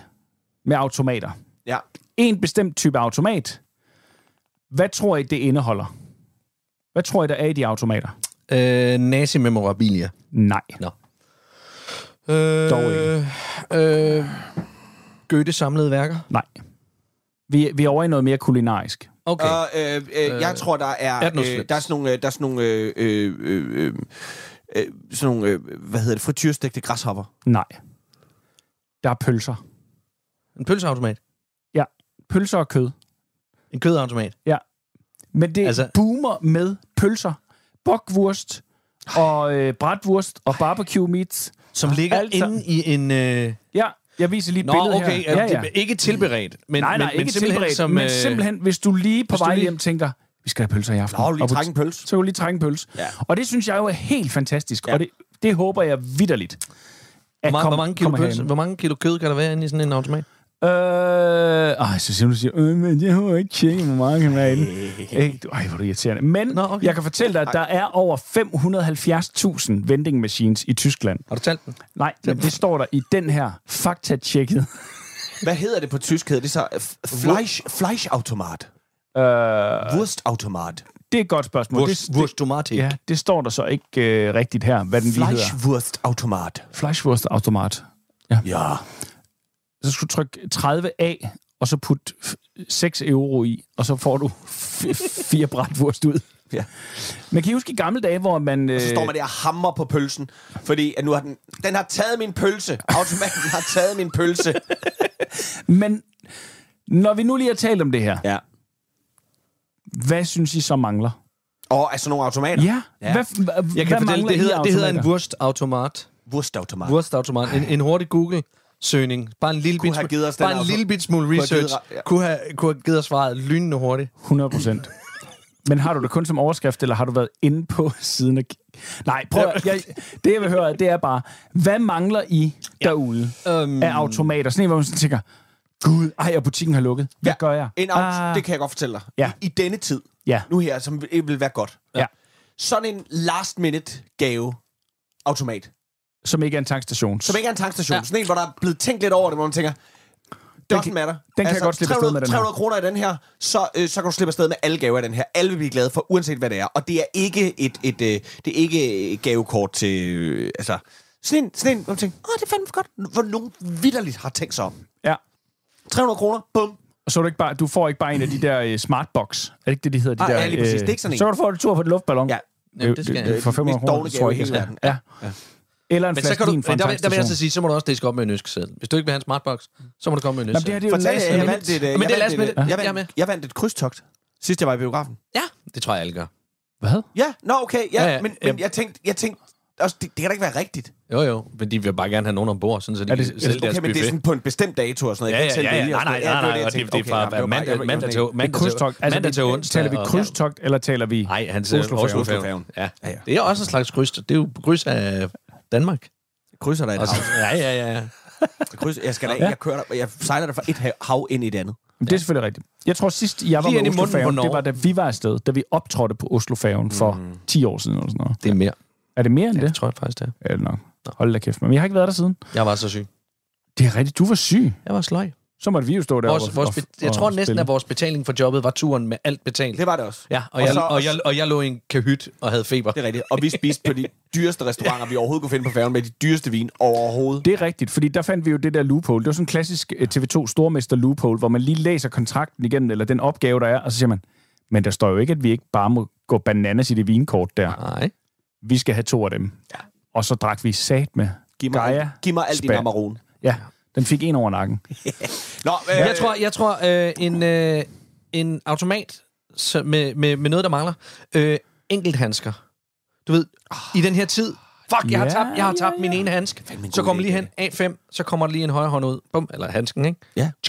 med automater. Ja. En bestemt type automat. Hvad tror I, det indeholder? Hvad tror I, der er i de automater? Øh, nazi-memorabilia. Nej. Nå. Øh, Dog ikke. Øh, Goethe samlede værker. Nej. Vi, vi er over i noget mere kulinarisk. Okay. Og, øh, øh, jeg tror, der er, er øh, der er sådan nogle, øh, der er sådan nogle, øh, øh, øh, øh, sådan nogle øh, hvad hedder det, frityrstegte græshopper. Nej. Der er pølser. En pølseautomat. Ja, pølser og kød. En kødautomat. Ja. Men det Altså- altså... boomer med pølser, bockwurst og øh, bratwurst og barbecue meats. Som ligger Alt inde i en... Øh... Ja, jeg viser lige et Nå, billede okay. her. Ja, ja. Ikke tilberedt, men, nej, nej, men, men ikke simpelthen tilberedt, som... men øh, simpelthen, hvis du lige på vej lige- hjem tænker, vi skal have pølser i aften. Nå, lige trække en pølse. Så kan du lige trække en pølse. Ja. Og det synes jeg jo er helt fantastisk, Ja. og det, det håber jeg vidderligt. Hvor, at mange, kom- hvor, mange kilo pølse, hvor mange kilo kød kan der være inde i sådan en automat? Øh, ej, så siger du, siger, øh, men jeg har ikke tjekket, hvor mange kan være inde. Du- Ej, hvor er det irriterende. Men Nå, okay. jeg kan fortælle dig, at der er over 570.000 vending machines i Tyskland. Har du talt den? Nej, men det står der i den her fakta-tjekket. Hvad hedder det på tysk? Hedder det så Fleisch, Fleischautomat? Øh, Wurstautomat? det er et godt spørgsmål. Wurst, det, wurst tomatik. Ja, det står der så ikke øh, rigtigt her, hvad den lige hedder. Fleischwurstautomat. Fleischwurstautomat. Ja. Så skal du trykke 30A, og så putte f- 6 euro i, og så får du fire bratwurst ud. Ja. Men kan I huske i gamle dage, hvor man... Øh, Så står man der og hammer på pølsen, fordi at nu har den, den har taget min pølse. Automaten har taget min pølse. Men når vi nu lige har talt om det her, Ja. hvad synes I så mangler? Og altså nogle automater. Ja, Ja. Hvad, hvad, Jeg kan hvad fortælle, det hedder, af det hedder en wurstautomat. Wurstautomat. Wurstautomat. En, en hurtig Google-søgning. Bare en lille, bit, have givet os bare en lille bit smule Kunne have givet research. ja. Kunne have, kunne have givet os svaret lynende hurtigt. 100 procent. Men har du det kun som overskrift, eller har du været inde på siden af... Nej, prøv at, jeg, det jeg vil høre, det er bare, hvad mangler I derude Um, af automater? Sådan en, hvor man sådan tænker, gud, ej, og butikken har lukket. Hvad Ja, gør jeg? En auto, Ah, det kan jeg godt fortælle dig. Ja. I, I denne tid, Ja, nu her, som vil vil være godt. Ja. Sådan en last minute gave automat. Som ikke er en tankstation. Som ikke er en tankstation. Ja. Sådan en, hvor der er blevet tænkt lidt over det, hvor man tænker, doesn't kan- matter. den kan jeg godt slippe afsted 300, med, den her. 300 kroner i den her, så, øh, så kan du slippe afsted med alle gaver i den her. Alle vil blive glade for, uanset hvad det er. Og det er ikke et, et, øh, det er ikke et gavekort til... Øh, altså, sådan en, sådan en, hvor man tænker, åh, det er fandme for godt. Hvor nogen vidderligt har tænkt sig om. Ja. 300 kroner, bum. Og så er du, ikke bare, du får ikke bare en af de der uh, smartbox. Er det ikke det, de hedder? De Ah, der, ja, lige præcis. øh, Det er ikke sådan en. Så kan du få en tur på et luftballon. Ja. Jamen, det skal for 500 Mest kroner, tror jeg ikke. Ja. ja. Eller en Men så flaske kan du, vin fra en der, vil- der vil jeg så sige, så må du også diske op med en ønskeseddel. Hvis du ikke vil have en smartbox, så må du komme med en Jamen, det her ønskeseddel. det er jo Fortæl, jeg, jeg vandt et, Men det jeg vandt et, jeg Jeg er med. vandt, jeg vandt et krydstogt, sidst jeg var i biografen. Ja, det tror jeg, alle gør. Hvad? Ja, nå okay, ja, Ja, ja, men, ja. men jeg tænkte, jeg tænkte også, det, det kan da ikke være rigtigt. Jo, jo. Men de vil bare gerne have nogen ombord, sådan så de Er det- kan er sælge det- deres Okay, men det er buffet. sådan på en bestemt dato og sådan noget. Ja, Jeg ja, ikke ja, ja. Nej, nej, nej, nej. Jeg det det er okay, fra mandag jeg mandag jeg til mandag krydstogt. Altså, mandag til det- onsdag. Taler vi og- krydstogt, eller taler vi... Nej, han siger Oslofærgen. Ja. Det er også en slags kryds. Det er jo på kryds af Danmark. krydser der et Også, hav. ja, ja, ja. Jeg krydser, jeg skal da Ja. jeg kører der, jeg sejler der fra et hav- ind i et andet. Det er selvfølgelig rigtigt. Jeg tror sidst, jeg var Lige med Oslofærgen, det var da vi var afsted, da vi optrådte på Oslofærgen for 10 år siden eller sådan noget. Det er mere. Er det mere end Ja, det? det tror jeg faktisk, det er. Ja, nok. Hold da kæft. Men jeg har ikke været der siden. Jeg var så syg. Det er rigtigt. Du var syg. Jeg var sløj. Så måtte vi jo stå der Vores, og, vores, og, jeg og tror næsten, spille. at vores betaling for jobbet var turen med alt betalt. Det var det også. Ja, og, Og jeg, så- og, jeg, og jeg lå i en kahyt og havde feber. Det er rigtigt. Og vi spiste på de dyreste restauranter, vi overhovedet kunne finde på færgen, med de dyreste vin overhovedet. Det er rigtigt, fordi der fandt vi jo det der loophole. Det var sådan en klassisk øh, TV2 stormester loophole, hvor man lige læser kontrakten igennem, eller den opgave, der er, og så siger man, men der står jo ikke, at vi ikke bare må gå bananas i det vinkort der. Nej. Vi skal have to af dem. Ja. Og så drak vi sat med Giv mig, Gaia. giv mig alt din spand. Amarone. Ja, den fik en over nakken. Nå, øh, Jeg tror, jeg tror øh, en, øh, en automat så med, med, med noget, der mangler. Øh, enkelt handsker. Du ved, i den her tid, fuck, jeg har Ja, tabt, jeg har tabt ja, min ene handsk. Fandme en Så kommer lige hen, A5, så kommer der lige en højre hånd ud. Bum, eller handsken, ikke? Ja.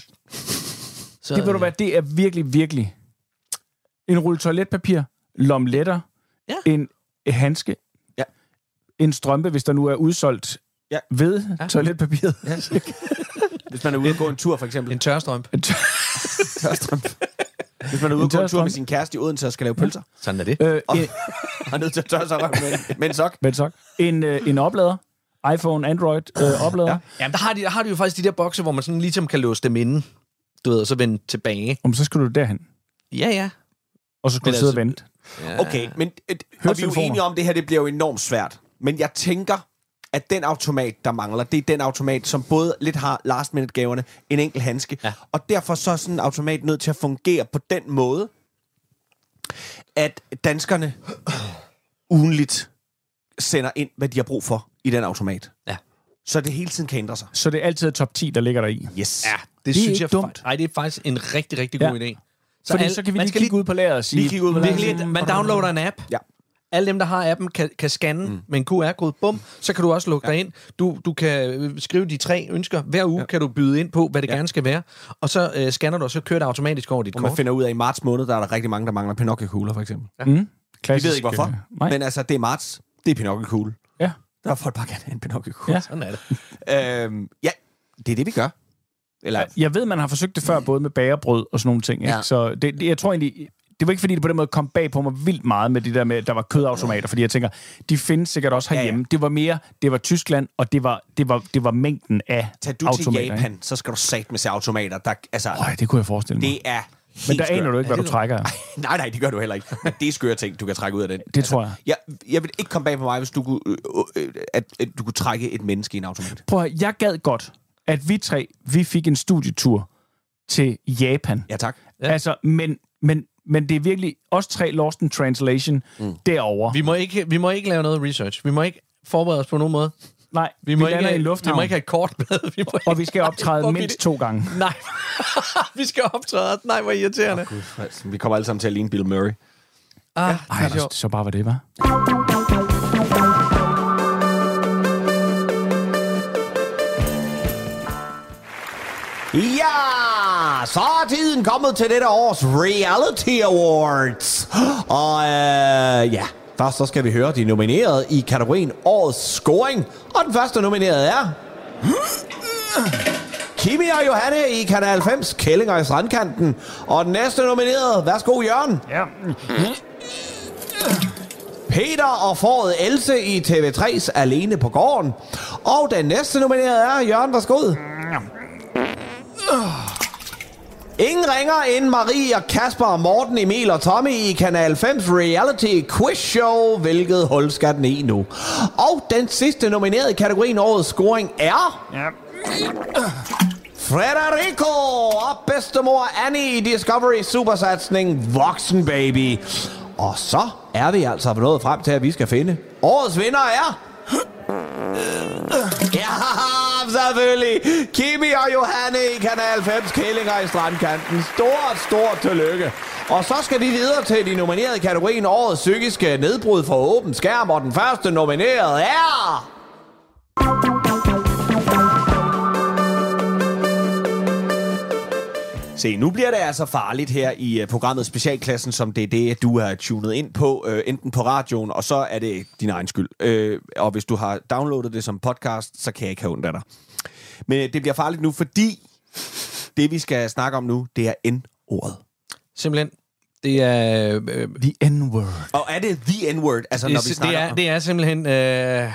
Så, Det ved du hvad, det er virkelig, virkelig en rulle toiletpapir, lomletter, Ja. en handske, Ja. en strømpe, hvis der nu er udsolgt Ja. ved Ja. toiletpapiret. Ja. Hvis man er ude og gå en tur, for eksempel. En tørstrømp. tørstrømpe. Hvis man er ude og gå en tur tørstrømpe. med sin kæreste i Odense og skal lave pølser, Sådan er det. Øh, en, og er nødt til at tørre sig med, med en sok. men så, en, øh, en oplader, iPhone, Android øh, oplader. Ja. Ja. Jamen, der har, de, der har de jo faktisk de der bokse, hvor man sådan ligesom kan låse dem inde. Du ved, og så vende tilbage. Om så skal du derhen, Ja, ja. og så skal Men du sidde og altså- vente. ja. Okay, men et, og vi er jo enige om, at det her det bliver jo enormt svært. Men jeg tænker, at den automat, der mangler, det er den automat, som både lidt har last minute gaverne, en enkelt handske, Ja. og derfor så er sådan en automat nødt til at fungere på den måde, at danskerne ugenligt sender ind, hvad de har brug for i den automat. Ja. Så det hele tiden kan ændre sig. Så det er altid top 10, der ligger der i. Yes. Ja, Det, er synes ikke jeg dumt. Nej, det er faktisk en rigtig, rigtig Ja. god idé. Så, Fordi al- så kan vi man lige skal kigge ud på lageret og sige... Lige kigge ud på Man, lageret. man downloader en app. Ja. Alle dem, der har appen, kan, kan scanne mm. med en QR-kode. Bum, så kan du også logge ja. dig ind. Du, du kan øh, skrive de tre ønsker. Hver uge ja. kan du byde ind på, hvad det ja. gerne skal være. Og så øh, scanner du, og så kører det automatisk over dit Og man kort. finder ud af, at i marts måned, der er der rigtig mange, der mangler Pinocchio-kugler, for eksempel. Ja. Mm, Vi klassisk, ved ikke, hvorfor. øh, Nej. Men altså, det er marts. Det er Pinocchio-kugle. Ja. Der er folk bare gerne have en Pinocchio-kugle. Ja. Sådan er det. Øhm, ja, det er det, vi gør. Eller, Jeg ved, man har forsøgt det før, både med bagerbrød og sådan nogle ting. Ikke? Ja. Så det, det, jeg tror egentlig... Det var ikke, fordi det på den måde kom bag på mig vildt meget med det der med, at der var kødautomater, fordi jeg tænker, de findes sikkert også herhjemme. Ja, ja. Det var mere, det var Tyskland, og det var, det var, det var mængden af tag du automater. til Japan, så skal du sat med se automater. Der, altså, Nej, det kunne jeg forestille mig. det er helt Men der skørt. aner du ikke, hvad du trækker. Nej, nej, det gør du heller ikke. Men det er skøre ting, du kan trække ud af den. Det tror jeg. Jeg, jeg vil ikke komme bag på mig, hvis du kunne, øh, øh, at, at du kunne trække et menneske i en automat. Prøv at, jeg gad godt, at vi tre, vi fik en studietur til Japan. Ja, tak. Ja. Altså, men, men, men det er virkelig os tre lost in translation mm. derovre. Vi må, ikke, vi må ikke lave noget research. Vi må ikke forberede os på nogen måde. Nej, Vi må, vi ikke, i en vi lufthavn, må ikke have et kort med. Vi må og vi skal optræde vi mindst to gange. Nej, vi skal optræde. Nej, hvor irriterende. Gud, altså, vi kommer alle sammen til at ligne Bill Murray. Ah, Ej, det er så bare var det, var. Ja, så er tiden kommet til dette års Reality Awards. Og øh, ja, først så skal vi høre de nominerede i kategorien Årets Scoring. Og den første nominerede er... Kimi og Johanne i Kanal 5's Kællinger i Strandkanten. Og den næste nominerede, værsgo Jørgen. Ja. Peter og foråret Else i TV3's Alene på gården. Og den næste nominerede er Jørgen, værsgo. Ingen ringer end Marie og Kasper og Morten, Emil og Tommy i Kanal 5's reality quiz show. Hvilket hul skal den i nu? Og den sidste nominerede i kategorien årets scoring er... ja. Frederico og bedstemor Annie i Discovery Supersatsning Voksen Baby. Og så er vi altså nået frem til, at vi skal finde årets vinder er... Selvfølgelig. Kimi og Johanne i Kanal 5 Kællinger i Strandkanten. Stort, stort tillykke. Og så skal vi videre til de nominerede i kategorien Årets psykiske nedbrud for åben skærm. Og den første nomineret er... Se, nu bliver det altså farligt her i uh, programmet Specialklassen, som det er det, du har tunet ind på, uh, enten på radioen, og så er det din egen skyld. Uh, og hvis du har downloadet det som podcast, så kan jeg ikke have ondt af dig. Men uh, det bliver farligt nu, fordi det, vi skal snakke om nu, det er N-ordet. Simpelthen. Det er... Øh, The N-word. Og er det the N-word? Altså, når vi det, det, snakker er, om... det er simpelthen... Øh,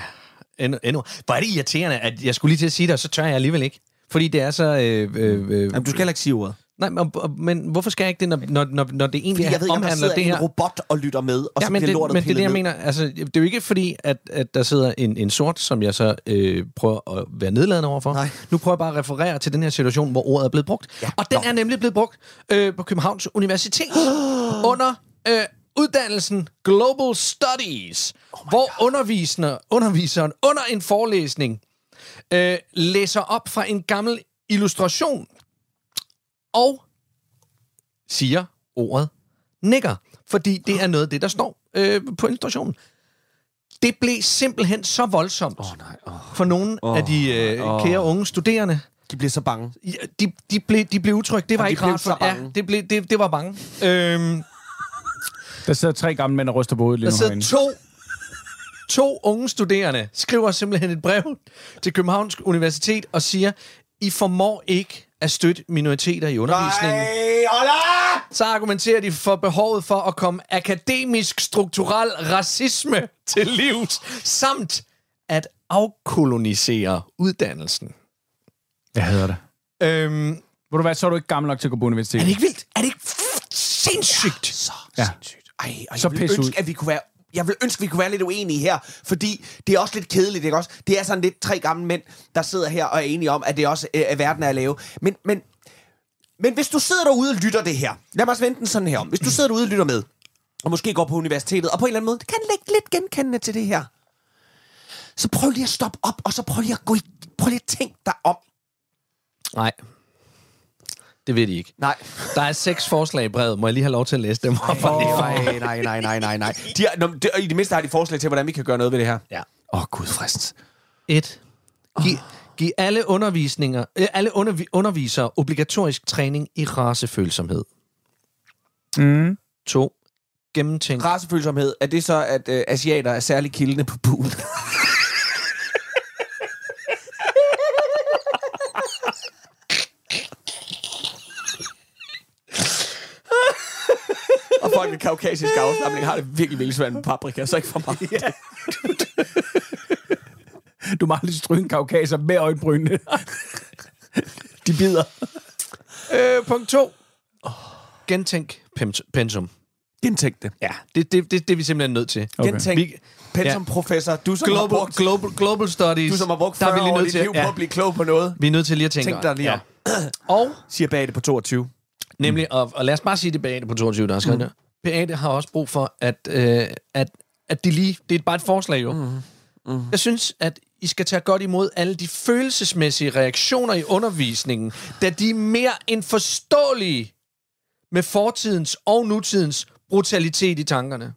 endnu, endnu. Hvor er det irriterende, at jeg skulle lige til at sige det, og så tør jeg alligevel ikke. Fordi det er så... Øh, øh, øh, Jamen, du skal heller ikke sige ordet. Nej, men, men hvorfor skal jeg ikke det, når, når, når, når det egentlig Fordi jeg ved, der omhandler sidder det en her? robot og lytter med, og Ja, så men bliver det, lortet men det er det, jeg ned. mener. Altså, det er jo ikke fordi, at, at der sidder en, en sort, som jeg så øh, prøver at være nedladende overfor. Nej. Nu prøver jeg bare at referere til den her situation, hvor ordet er blevet brugt. Ja, og den nå. er nemlig blevet brugt øh, på Københavns Universitet under øh, uddannelsen Global Studies, oh hvor underviseren, underviseren under en forelæsning øh, læser op fra en gammel illustration og siger ordet nigger, fordi det er noget af det, der står øh, på illustrationen. Det blev simpelthen så voldsomt oh, nej. Oh. for nogle oh, af de øh, oh. kære unge studerende. De bliver så bange. Ja, de, de, blev, de blev utrygge. Det var Og de ikke blev rart for ja, det, blev, det, det var bange. Øhm, Der sidder tre gamle mænd og ryster på hovedet lige der nu sidder herinde. to, to unge studerende, skriver simpelthen et brev til Københavns Universitet og siger, I formår ikke at støtte minoriteter i undervisningen. Nej, så argumenterer de for behovet for at komme akademisk strukturel racisme til livs, samt at afkolonisere uddannelsen. Jeg hader det. Øhm, Ved du hvad, så er du ikke gammel nok til at gå på universitetet. er det ikke vildt? Er det ikke sindssygt? Så Ja. sindssygt. Ej, ej, Så jeg vil pis ud. ønske, at vi kunne være jeg vil ønske, vi kunne være lidt uenige her, fordi det er også lidt kedeligt, ikke også? Det er sådan lidt tre gamle mænd, der sidder her og er enige om, at det også øh, er verden er at lave. Men, men, men hvis du sidder derude og lytter det her, lad mig også vente den sådan her om. Hvis du sidder derude og lytter med, og måske går på universitetet, og på en eller anden måde kan lægge lidt genkendende til det her, så prøv lige at stoppe op, og så prøv lige at gå i, prøv lige at tænke dig om. Nej. Det ved de ikke. Nej. Der er seks forslag i brevet. Må jeg lige have lov til at læse dem op? Nej, nej, nej, nej, nej, nej. De har, nå, de, I det mindste har de forslag til, hvordan vi kan gøre noget ved det her. Ja. Åh, oh, gud frist. 1. Giv, giv alle, undervisninger, øh, alle undervi, undervisere obligatorisk træning i racefølsomhed. Mm. 2. Gennemtænk. Racefølsomhed, er det så, at øh, asiater er særlig kildende på buen? Og folk med kaukasisk afstamning har det virkelig, virkelig svært med paprika, så ikke for meget. Ja. Du må aldrig stryge en kaukaser med øjenbrynene. De bider. Øh, punkt 2. Gentænk pens- pensum. Gentænk det. Ja, det, det, det, det er vi simpelthen nødt til. Okay. Gentænk. Vi, Pensum professor, du som har global, brugt, global, global Studies. du som har brugt der er 40 vi lige år nødt til, liv på ja, at blive klog på noget. vi er nødt til lige at tænke. Tænk dig lige om. Og Siger bag det på 22. Nemlig, og, og lad os bare sige det Beate på 22, der er skrevet mm. der. Beate har også brug for, at, øh, at, at de lige... Det er bare et forslag jo. Mm. Mm. Jeg synes, at I skal tage godt imod alle de følelsesmæssige reaktioner i undervisningen, da de er mere end forståelige med fortidens og nutidens brutalitet i tankerne.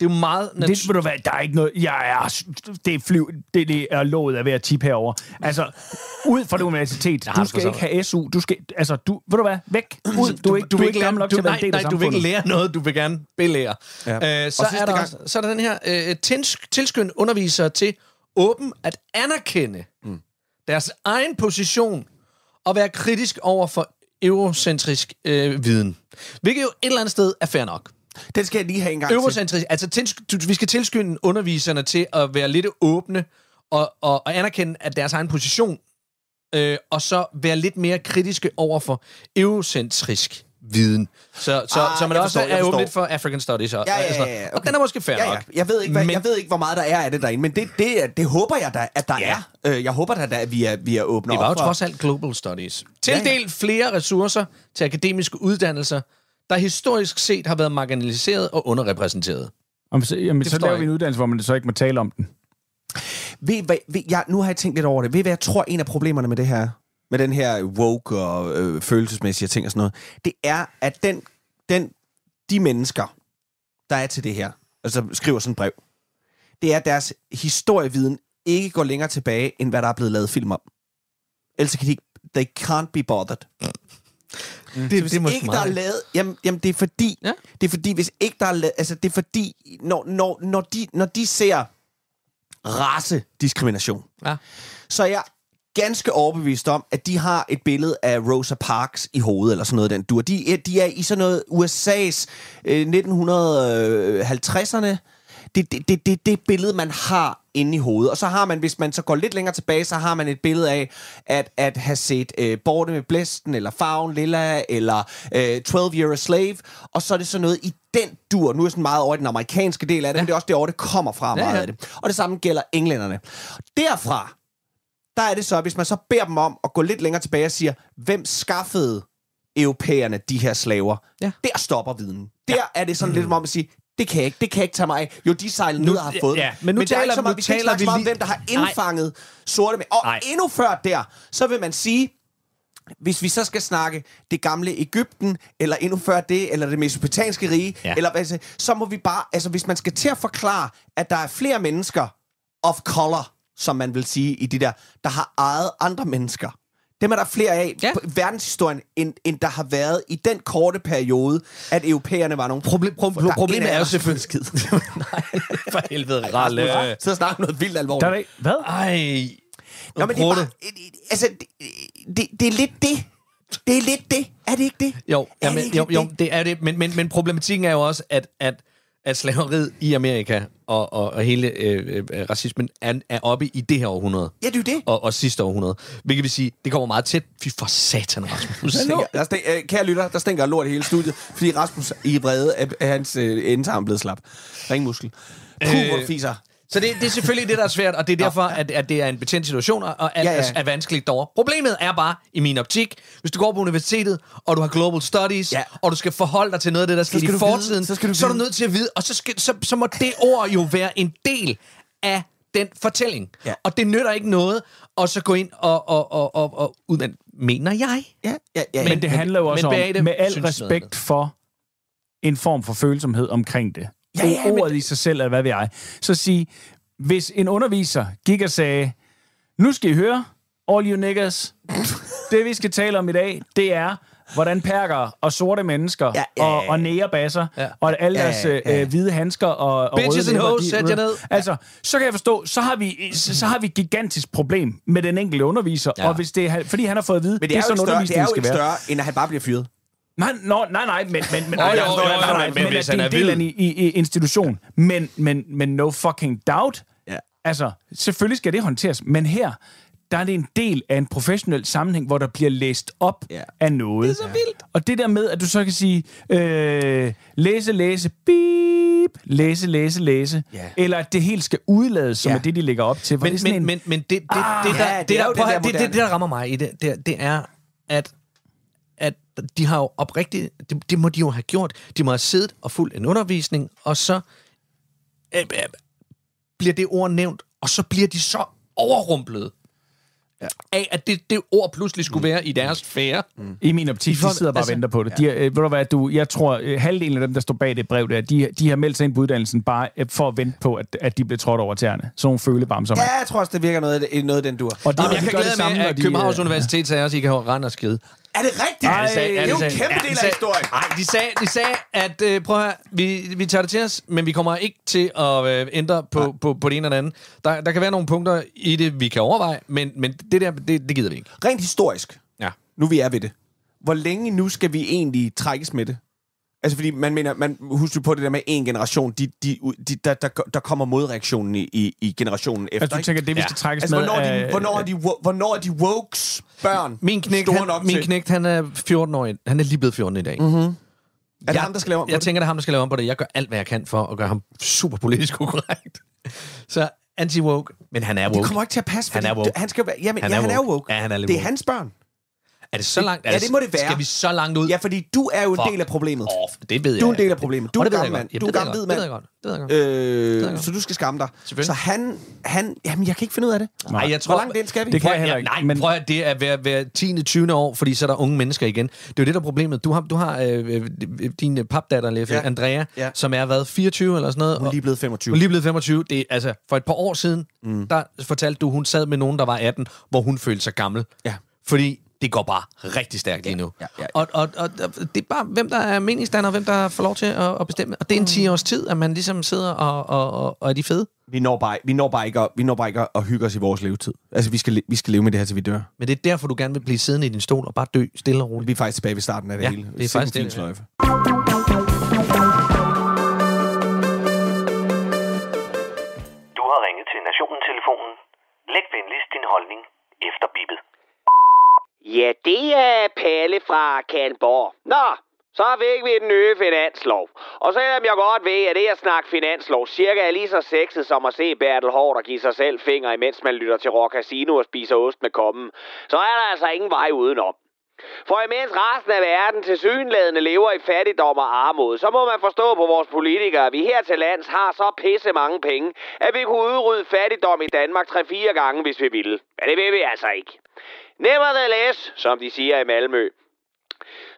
Det er jo meget... Det, ved du hvad, der er ikke noget... Jeg er, det, er flyv, det, det er lovet at være tip herover. Altså, ud fra det universitet. Du du skal ikke have SU. Du skal... Altså, du... Ved du hvad? Væk. Ud. Du, er ikke, du, er ikke gammel nok du, til at være en del af nej, du vil ikke lære noget, du vil gerne belære. Ja. Øh, så, er der gang- også, så er der den her øh, tils, tilskynd undervisere til åben at anerkende mm. deres egen position og være kritisk over for eurocentrisk øh, viden. Hvilket jo et eller andet sted er fair nok. Den skal jeg lige have en gang til. Eurocentrisk, altså tilsk- vi skal tilskynde underviserne til at være lidt åbne og, og, og anerkende at deres egen position, øh, og så være lidt mere kritiske over for eurocentrisk viden. Så, så, Ah, så man også forstår, er åben lidt for African Studies. Og, Ja, ja, og ja, ja, Og okay. den er måske fair Ja, ja. nok. Jeg ved, ikke, hvad, Men- jeg ved ikke, hvor meget der er af det derinde, men det, det, det håber jeg da, at der Ja. er. Øh, Jeg håber da, at vi er, vi er åbne Det var jo trods alt Global Studies. Tildel flere ressourcer til akademiske uddannelser, der historisk set har været marginaliseret og underrepræsenteret. Om, så, jamen, så forstår laver vi en uddannelse, hvor man så ikke må tale om den. Ved, hvad, ved, jeg, nu har jeg tænkt lidt over det. Ved hvad jeg tror, en af problemerne med det her, med den her woke og øh, følelsesmæssige ting og sådan noget, det er, at den, den, de mennesker, der er til det her, altså skriver sådan et brev, det er, at deres historieviden ikke går længere tilbage, end hvad der er blevet lavet film om. Ellers kan de ikke, they can't be bothered. Mm. Det, hvis det er ikke der er lavet, jamen, jamen det er fordi, Ja. det er fordi, hvis ikke der er lavet, altså det er fordi, når, når, når, de, når de ser racediskrimination, Ja. så er jeg ganske overbevist om, at de har et billede af Rosa Parks i hovedet, eller sådan noget den dur. De, er- de er i sådan noget USA's øh, 1950'erne. Det, det, det, det, det billede, man har inde i hovedet. Og så har man, hvis man så går lidt længere tilbage, så har man et billede af at, at have set øh, Borte med Blæsten, eller Farven Lilla, eller øh, 12 Year a Slave. Og så er det sådan noget i den dur. Nu er jeg sådan meget over i den amerikanske del af det, ja. men det er også derovre, det kommer fra Ja, meget ja. af det. Og det samme gælder englænderne. Derfra, der er det så, hvis man så beder dem om at gå lidt længere tilbage og siger, hvem skaffede europæerne de her slaver? Ja. Der stopper viden. Der ja. er det sådan lidt som om at sige, det kan jeg ikke, det kan jeg ikke tage mig af. Jo, de sejler ned og har fået ja, dem. men nu det er taler- ikke så meget, nu vi ikke taler vi meget om, lige- hvem der har Nej. indfanget sorte med. Og Nej. endnu før der, så vil man sige, hvis vi så skal snakke det gamle Ægypten, eller endnu før det, eller det mesopotamiske rige, Ja. ja. eller hvad, så- så må vi bare, altså hvis man skal til at forklare, at der er flere mennesker of color, som man vil sige i de der, der har ejet andre mennesker. Dem er der flere af Ja. på verdenshistorien, end, end der har været i den korte periode, at europæerne var nogle... Problem, pro, Der problemet er jo selvfølgelig... skid. Nej, for helvede, Ralle. Så snakker noget vildt alvorligt. Der er ikke... Hvad? Ej. Nå, men det er bare, altså, det, det, det er lidt det. Det er lidt det. Er det ikke det? Jo, Er ja, det jo, jo, det? det er det. Men, men, men problematikken er jo også, at, at, at slaveriet i Amerika og, og, og hele øh, øh, racismen er, er oppe i det her århundrede. Ja, det er jo det. Og, og sidste århundrede. Hvilket vil sige, det kommer meget tæt. Fy for satan, Rasmus. Der stinker, der stink, øh, kære lytter, der stinker lort i hele studiet, fordi Rasmus i vrede er hans øh, endetarm blevet slap. Ringmuskel. Puh, Øh, hvor du fiser. Så det, det er selvfølgelig det, der er svært, og det er derfor, at, at det er en betændt situation, og at, Ja, ja, er vanskeligt derovre. Problemet er bare, i min optik, hvis du går på universitetet, og du har global studies, Ja. og du skal forholde dig til noget af det, der skete skal i du vide, fortiden, så skal du så er du nødt til at vide, og så, skal, så, så må det ord jo være en del af den fortælling. Ja. Og det nytter ikke noget, og så gå ind og, og, og, og, og ud, men, mener jeg. Ja, ja, ja. Men det handler jo også men om, med al respekt for en form for følsomhed omkring det. Ja, ja, men- Ordet i sig selv, eller hvad ved jeg. Så sige, hvis en underviser gik og sagde, nu skal I høre, all you niggas, det vi skal tale om i dag, det er, hvordan perker og sorte mennesker Ja, ja, og, ja. og nægerbasser Ja. og alle deres ja, ja. øh, hvide handsker og, og Bitches røde and hoes, sæt jer ned. Altså, så kan jeg forstå, så har vi, så, så har vi et gigantisk problem med den enkelte underviser, Ja. og hvis det er, fordi han har fået at vide, Men det er, sådan jo ikke større, det er undervisningen jo skal ikke være. større, end at han bare bliver fyret. Nej, no, nej, nej, men, men, men, nej, jo, forstår, jo, nej, jo, nej, nej, men men, hvis det han er del af en i, i, institution. Men, men, men no fucking doubt. Ja. Altså, selvfølgelig skal det håndteres, men her, der er det en del af en professionel sammenhæng, hvor der bliver læst op Ja. af noget. Det er så vildt. Og det der med, at du så kan sige, øh, læse, læse, beep, læse, læse, læse, Ja. eller at det helt skal udlades, som Ja. er det, de lægger op til. Men, det men, en, men, men det, det, Ah, det, der, ja, det, det er der, det, det, det, der rammer mig i det, det, det er, at de har jo oprigtigt, det, det må de jo have gjort, de må have siddet og fulgt en undervisning, og så øh, øh, bliver det ord nævnt, og så bliver de så overrumplet ja. af, at det, det ord pludselig skulle være i deres sfære. Mm. I min optik, De de sidder bare altså- og venter på det. De, øh, ved du hvad, du, jeg tror, øh, halvdelen af dem, der står bag det brev der, de, de har meldt sig ind på uddannelsen bare øh, for at vente på, at, at de bliver trådt over tæerne. Sådan nogle følebamser. Ja, Ja. jeg tror også, det virker noget, af- noget den dur. Og de, Jamen, de jeg kan gør det glæde når at de, Københavns øh, Universitet sagde også, at I kan rende og skide. Er det rigtigt? Ej, det er jo en kæmpe del af historien. Nej, de sagde, de sagde at øh, prøv at høre, vi, vi tager det til os, men vi kommer ikke til at øh, ændre på, på, på det ene eller andet. Der, der kan være nogle punkter i det, vi kan overveje, men, men det der, det, det gider vi ikke. Rent historisk, Ja. nu vi er ved det. Hvor længe nu skal vi egentlig trækkes med det? Altså, fordi man mener, man husker på det der med en generation, de, de, de, der, der, der kommer modreaktionen i, i, i generationen efter, Altså, du ikke? tænker, det vi Ja. skal trækkes Altså, med... hvornår er, de, hvornår, er de, hvornår er de wokes børn Min knægt, store han, nok min til? knægt, han er 14 år. Han er lige blevet 14 i dag. Mm-hmm. Er det ham, der skal lave om på Jeg det? tænker, det er ham, der skal lave om på det. Jeg gør alt, hvad jeg kan for at gøre ham super politisk ukorrekt. Så anti-woke, men han er woke. Det kommer ikke til at passe, Han er woke. Han, skal være, jamen, Han ja, er han er woke. woke. Ja, han er lidt det er woke. hans børn. Er det så langt? Er Ja, det må det være. Skal vi så langt ud? Ja, fordi du er jo en Fuck del af problemet. Off. Det ved jeg. Du er en del af problemet. Du er det gammel mand. godt. Du er gammel det hvid ved jeg mand. godt. Det ved jeg godt. Øh, så du skal skamme dig. Så han, han... Jamen, jeg kan ikke finde ud af det. Nej, jeg tror, Hvor langt ind skal vi? Det kan jeg heller ikke, nej, men- prøv at det er hver, hver 10. 20. år, fordi så er der unge mennesker igen. Det er jo det, der er problemet. Du har, du har øh, øh, din øh, papdatter, Leffe, Ja. Andrea, Ja. ja. som er været 24 eller sådan noget. Hun er lige blevet 25. Hun er lige blevet 25. Det er, altså, for et par år siden, mm. der fortalte du, hun sad med nogen, der var 18, hvor hun følte sig gammel. Ja. Fordi det går bare rigtig stærkt lige nu. ja, ja. Og, og, og, og det er bare, hvem der er meningsstander, hvem der får lov til at, at bestemme. Og det er en 10 års tid, at man ligesom sidder og, og, og, og er de fede. Vi når bare, vi når bare, ikke, at, vi når bare ikke at, hygge os i vores levetid. Altså, vi skal, vi skal leve med det her, til vi dør. Men det er derfor, du gerne vil blive siddende i din stol og bare dø stille og roligt. Vi er faktisk tilbage ved starten af det Ja, hele. det er faktisk det, ja. sløjfe. Du har ringet til Nationen-telefonen. Læg venligst din holdning efter bippet. Ja, det er Palle fra Kalmborg. Nå, så fik vi den nye finanslov. Og selvom jeg godt ved, at det at snakke finanslov cirka er lige så sexet som at se Bertel Hård og give sig selv fingre, imens man lytter til Rock Casino og spiser ost med kommen, så er der altså ingen vej udenom. For imens resten af verden til synlædende lever i fattigdom og armod, så må man forstå på vores politikere, at vi her til lands har så pisse mange penge, at vi kunne udrydde fattigdom i Danmark 3-4 gange, hvis vi ville. Men det vil vi altså ikke. Nevertheless, som de siger i Malmø,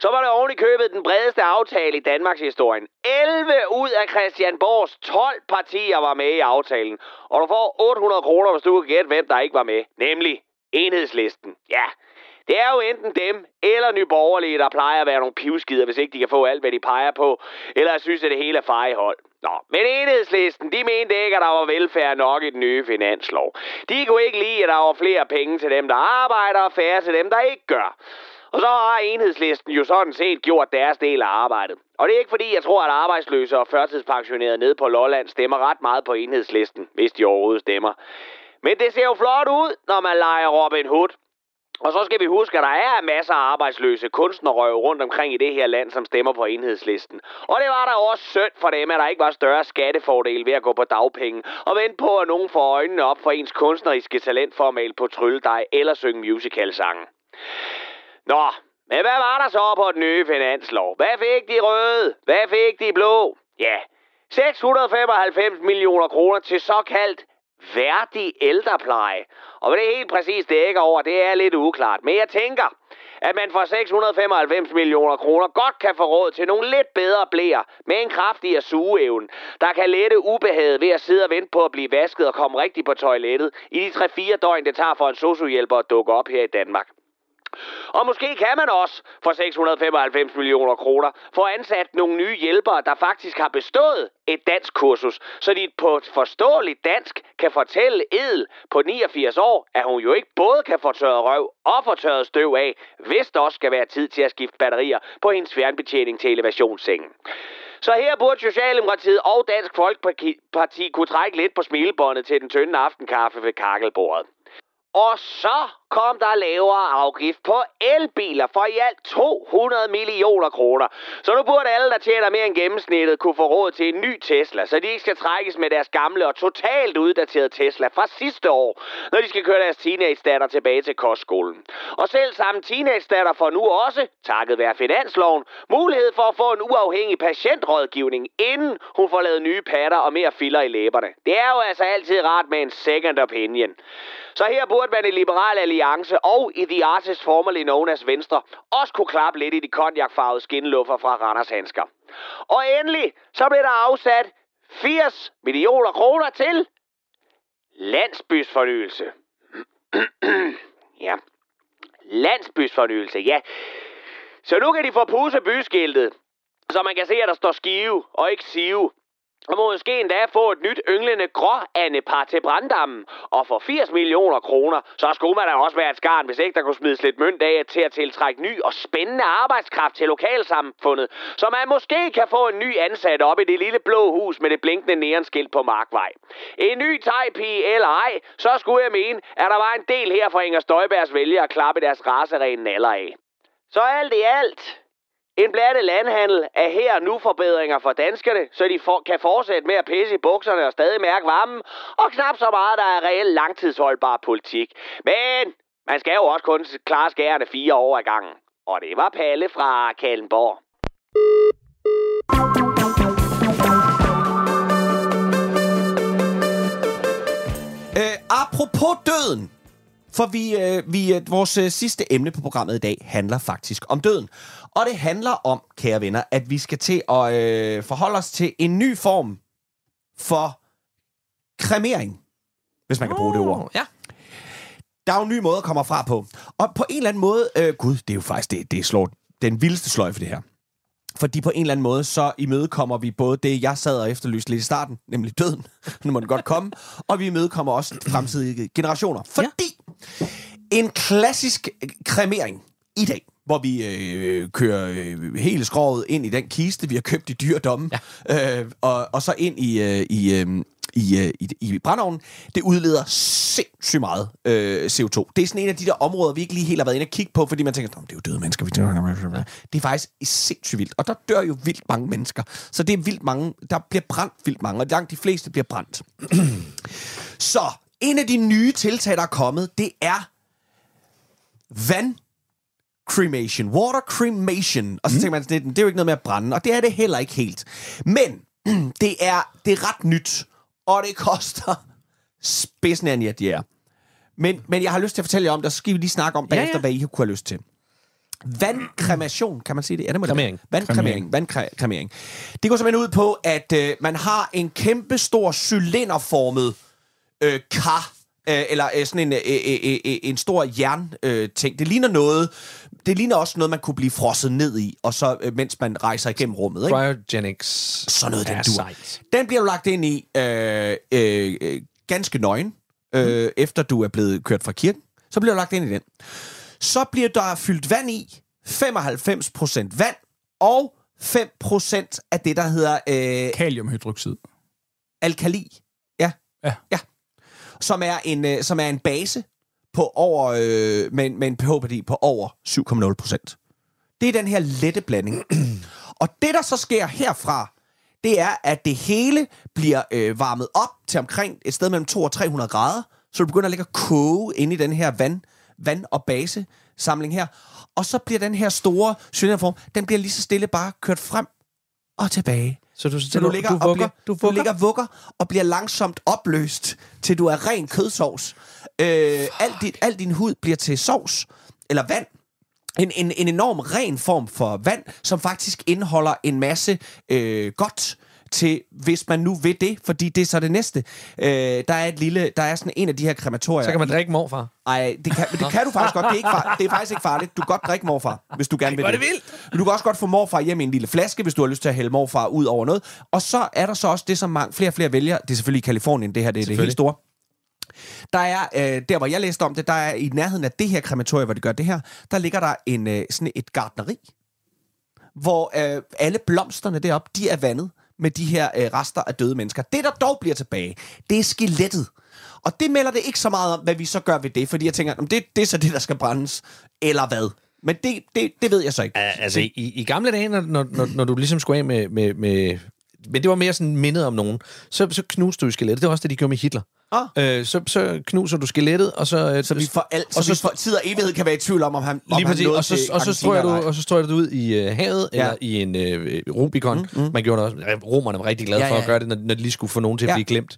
så var det oven i købet den bredeste aftale i Danmarks historien. 11 ud af Christianborgs 12 partier var med i aftalen. Og du får 800 kroner, hvis du kan gætte, hvem der ikke var med. Nemlig enhedslisten. Ja, det er jo enten dem eller nyborgerlige, der plejer at være nogle pivskider, hvis ikke de kan få alt, hvad de peger på. Eller synes, at det hele er fejhold. Nå, men enhedslisten, de mente ikke, at der var velfærd nok i den nye finanslov. De kunne ikke lide, at der var flere penge til dem, der arbejder, og færre til dem, der ikke gør. Og så har enhedslisten jo sådan set gjort deres del af arbejdet. Og det er ikke fordi, jeg tror, at arbejdsløse og førtidspensionerede nede på Lolland stemmer ret meget på enhedslisten, hvis de overhovedet stemmer. Men det ser jo flot ud, når man leger Robin Hood. Og så skal vi huske, at der er masser af arbejdsløse kunstnerrøve rundt omkring i det her land, som stemmer på enhedslisten. Og det var der også synd for dem, at der ikke var større skattefordel ved at gå på dagpenge, og vente på, at nogen får øjnene op for ens kunstneriske talent for at male på trylledej eller synge musicalsange. Nå, men hvad var der så på den nye finanslov? Hvad fik de røde? Hvad fik de blå? Ja, 695 millioner kroner til såkaldt værdig ældrepleje. Og hvad det helt præcis dækker over, det er lidt uklart. Men jeg tænker, at man for 695 millioner kroner godt kan få råd til nogle lidt bedre blæer med en kraftigere sugeevne, der kan lette ubehaget ved at sidde og vente på at blive vasket og komme rigtigt på toilettet i de 3-4 døgn, det tager for en sociohjælper at dukke op her i Danmark. Og måske kan man også for 695 millioner kroner få ansat nogle nye hjælpere, der faktisk har bestået et dansk kursus, så de på et forståeligt dansk kan fortælle Edel på 89 år, at hun jo ikke både kan få tørret røv og få tørret støv af, hvis der også skal være tid til at skifte batterier på hendes fjernbetjening til elevationssengen. Så her burde Socialdemokratiet og Dansk Folkeparti kunne trække lidt på smilebåndet til den tynde aftenkaffe ved kakkelbordet. Og så kom der lavere afgift på elbiler for i alt 200 millioner kroner. Så nu burde alle, der tjener mere end gennemsnittet, kunne få råd til en ny Tesla, så de ikke skal trækkes med deres gamle og totalt uddaterede Tesla fra sidste år, når de skal køre deres teenage-datter tilbage til kostskolen. Og selv samme teenage-datter får nu også, takket være finansloven, mulighed for at få en uafhængig patientrådgivning, inden hun får lavet nye patter og mere filler i læberne. Det er jo altså altid rart med en second opinion. Så her burde man i Liberal Alliance og i The Artist formerly known as Venstre også kunne klappe lidt i de konjakfarvede skinluffer fra Randers Handsker. Og endelig så blev der afsat 80 millioner kroner til landsbysfornyelse. ja, landsbysfornyelse, ja. Så nu kan de få puse byskiltet, så man kan se, at der står skive og ikke sive. Og måske endda få et nyt ynglende gråandepar til branddammen. Og for 80 millioner kroner, så skulle man da også være et skarn, hvis ikke der kunne smides lidt mønt af til at tiltrække ny og spændende arbejdskraft til lokalsamfundet. Så man måske kan få en ny ansat op i det lille blå hus med det blinkende neonskilt på Markvej. En ny tegpige eller ej, så skulle jeg mene, at der var en del her for Inger Støjbergs vælgere at klappe deres raserene naller af. Så alt i alt, en blandet landhandel er her nu forbedringer for danskerne, så de for, kan fortsætte med at pisse i bukserne og stadig mærke varmen, og knap så meget, der er reelt langtidsholdbar politik. Men man skal jo også kun klare skærende fire år ad gangen. Og det var Palle fra Kallenborg. Øh, apropos døden, for vi, øh, vi, øh, vores øh, sidste emne på programmet i dag handler faktisk om døden. Og det handler om, kære venner, at vi skal til at øh, forholde os til en ny form for kremering, hvis man kan bruge oh, det ord. Ja. Der er jo en ny måde at komme fra på. Og på en eller anden måde, øh, gud, det er jo faktisk, det, det slår den vildeste sløjfe, det her. Fordi på en eller anden måde, så imødekommer vi både det, jeg sad og efterlyste lidt i starten, nemlig døden, nu må den godt komme, og vi imødekommer også fremtidige generationer. Fordi ja. en klassisk kremering i dag, hvor vi øh, kører øh, hele skrovet ind i den kiste, vi har købt i dyredommen, ja. øh, og, og så ind i, øh, i, øh, i, øh, i, i brændeovnen, det udleder sindssygt meget øh, CO2. Det er sådan en af de der områder, vi ikke lige helt har været inde og kigge på, fordi man tænker, det er jo døde mennesker. Vi det er faktisk sindssygt vildt, og der dør jo vildt mange mennesker. Så det er vildt mange, der bliver brændt vildt mange, og langt de fleste bliver brændt. så en af de nye tiltag, der er kommet, det er vand cremation. Water cremation. Og så mm. tænker man, det, det er jo ikke noget med at brænde, og det er det heller ikke helt. Men det er, det er ret nyt, og det koster spidsen af en ja. Men, men jeg har lyst til at fortælle jer om det, så skal vi lige snakke om bagefter, ja, ja. hvad I kunne have lyst til. Vandkremation, kan man sige det? Ja, det må kremering. Det Vandkremering. Vandkremering. Det går simpelthen ud på, at øh, man har en kæmpe stor cylinderformet øh, kar, øh, eller øh, sådan en, øh, øh, øh, øh en stor jernting. Øh, ting. det ligner noget, det ligner også noget, man kunne blive frosset ned i, og så øh, mens man rejser igennem rummet. Ikke? Cryogenics. Sådan noget, den dur. Den bliver du lagt ind i øh, øh, øh, ganske nøgen, øh, mm. efter du er blevet kørt fra kirken. Så bliver du lagt ind i den. Så bliver der fyldt vand i, 95% vand, og 5% af det, der hedder... Øh, Kaliumhydroxid. Alkali. Ja. Ja. ja. Som er en, øh, som er en base, på over, øh, med, med en pH-værdi på over 7,0 procent. Det er den her lette blanding. og det, der så sker herfra, det er, at det hele bliver øh, varmet op til omkring et sted mellem 200 og 300 grader, så du begynder at ligge og koge ind i den her vand, vand- og base samling her. Og så bliver den her store cylinderform, den bliver lige så stille bare kørt frem og tilbage. Så du, så du, ligger, du, vugger, og bliver, du, vugger. du ligger vugger og bliver langsomt opløst, til du er ren kødsovs. Øh, al, din, al din hud bliver til sovs, eller vand, en, en, en enorm ren form for vand, som faktisk indeholder en masse øh, godt til, hvis man nu vil det, fordi det er så det næste. Øh, der er et lille, der er sådan en af de her krematorier. Så kan man drikke morfar. Ej, det kan, det kan du faktisk godt. Det er, ikke far, det er faktisk ikke farligt. Du kan godt drikke morfar, hvis du gerne vil det. det vildt. Men du kan også godt få morfar hjem i en lille flaske, hvis du har lyst til at hælde morfar ud over noget. Og så er der så også det, som mange, flere og flere vælger. Det er selvfølgelig i Kalifornien, det her det er det helt store. Der er, øh, der hvor jeg læste om det, der er i nærheden af det her krematorium, hvor de gør det her, der ligger der en, øh, sådan et gardneri, hvor øh, alle blomsterne deroppe, de er vandet med de her øh, rester af døde mennesker. Det, der dog bliver tilbage, det er skelettet. Og det melder det ikke så meget om, hvad vi så gør ved det, fordi jeg tænker, om det, det er så det, der skal brændes, eller hvad. Men det, det, det ved jeg så ikke. Altså, i, i gamle dage, når, når, når, når du ligesom skulle af med, med, med... Men det var mere sådan mindet om nogen. Så, så knuste du skelettet. Det var også det, de gjorde med Hitler. Ah. Øh, så, så knuser du skelettet, og så... øh, Så vi for, al, så, og så vi for tid og evighed kan være i tvivl om, om han, om Lige han præcis, nåede og så, og, så strøger du, og så strøger du ud i øh, havet, Ja. eller i en øh, Rubicon. Mm, mm. Man gjorde det også. Romerne var rigtig glade Ja, for ja. at gøre det, når, når de lige skulle få nogen til at Ja. blive glemt.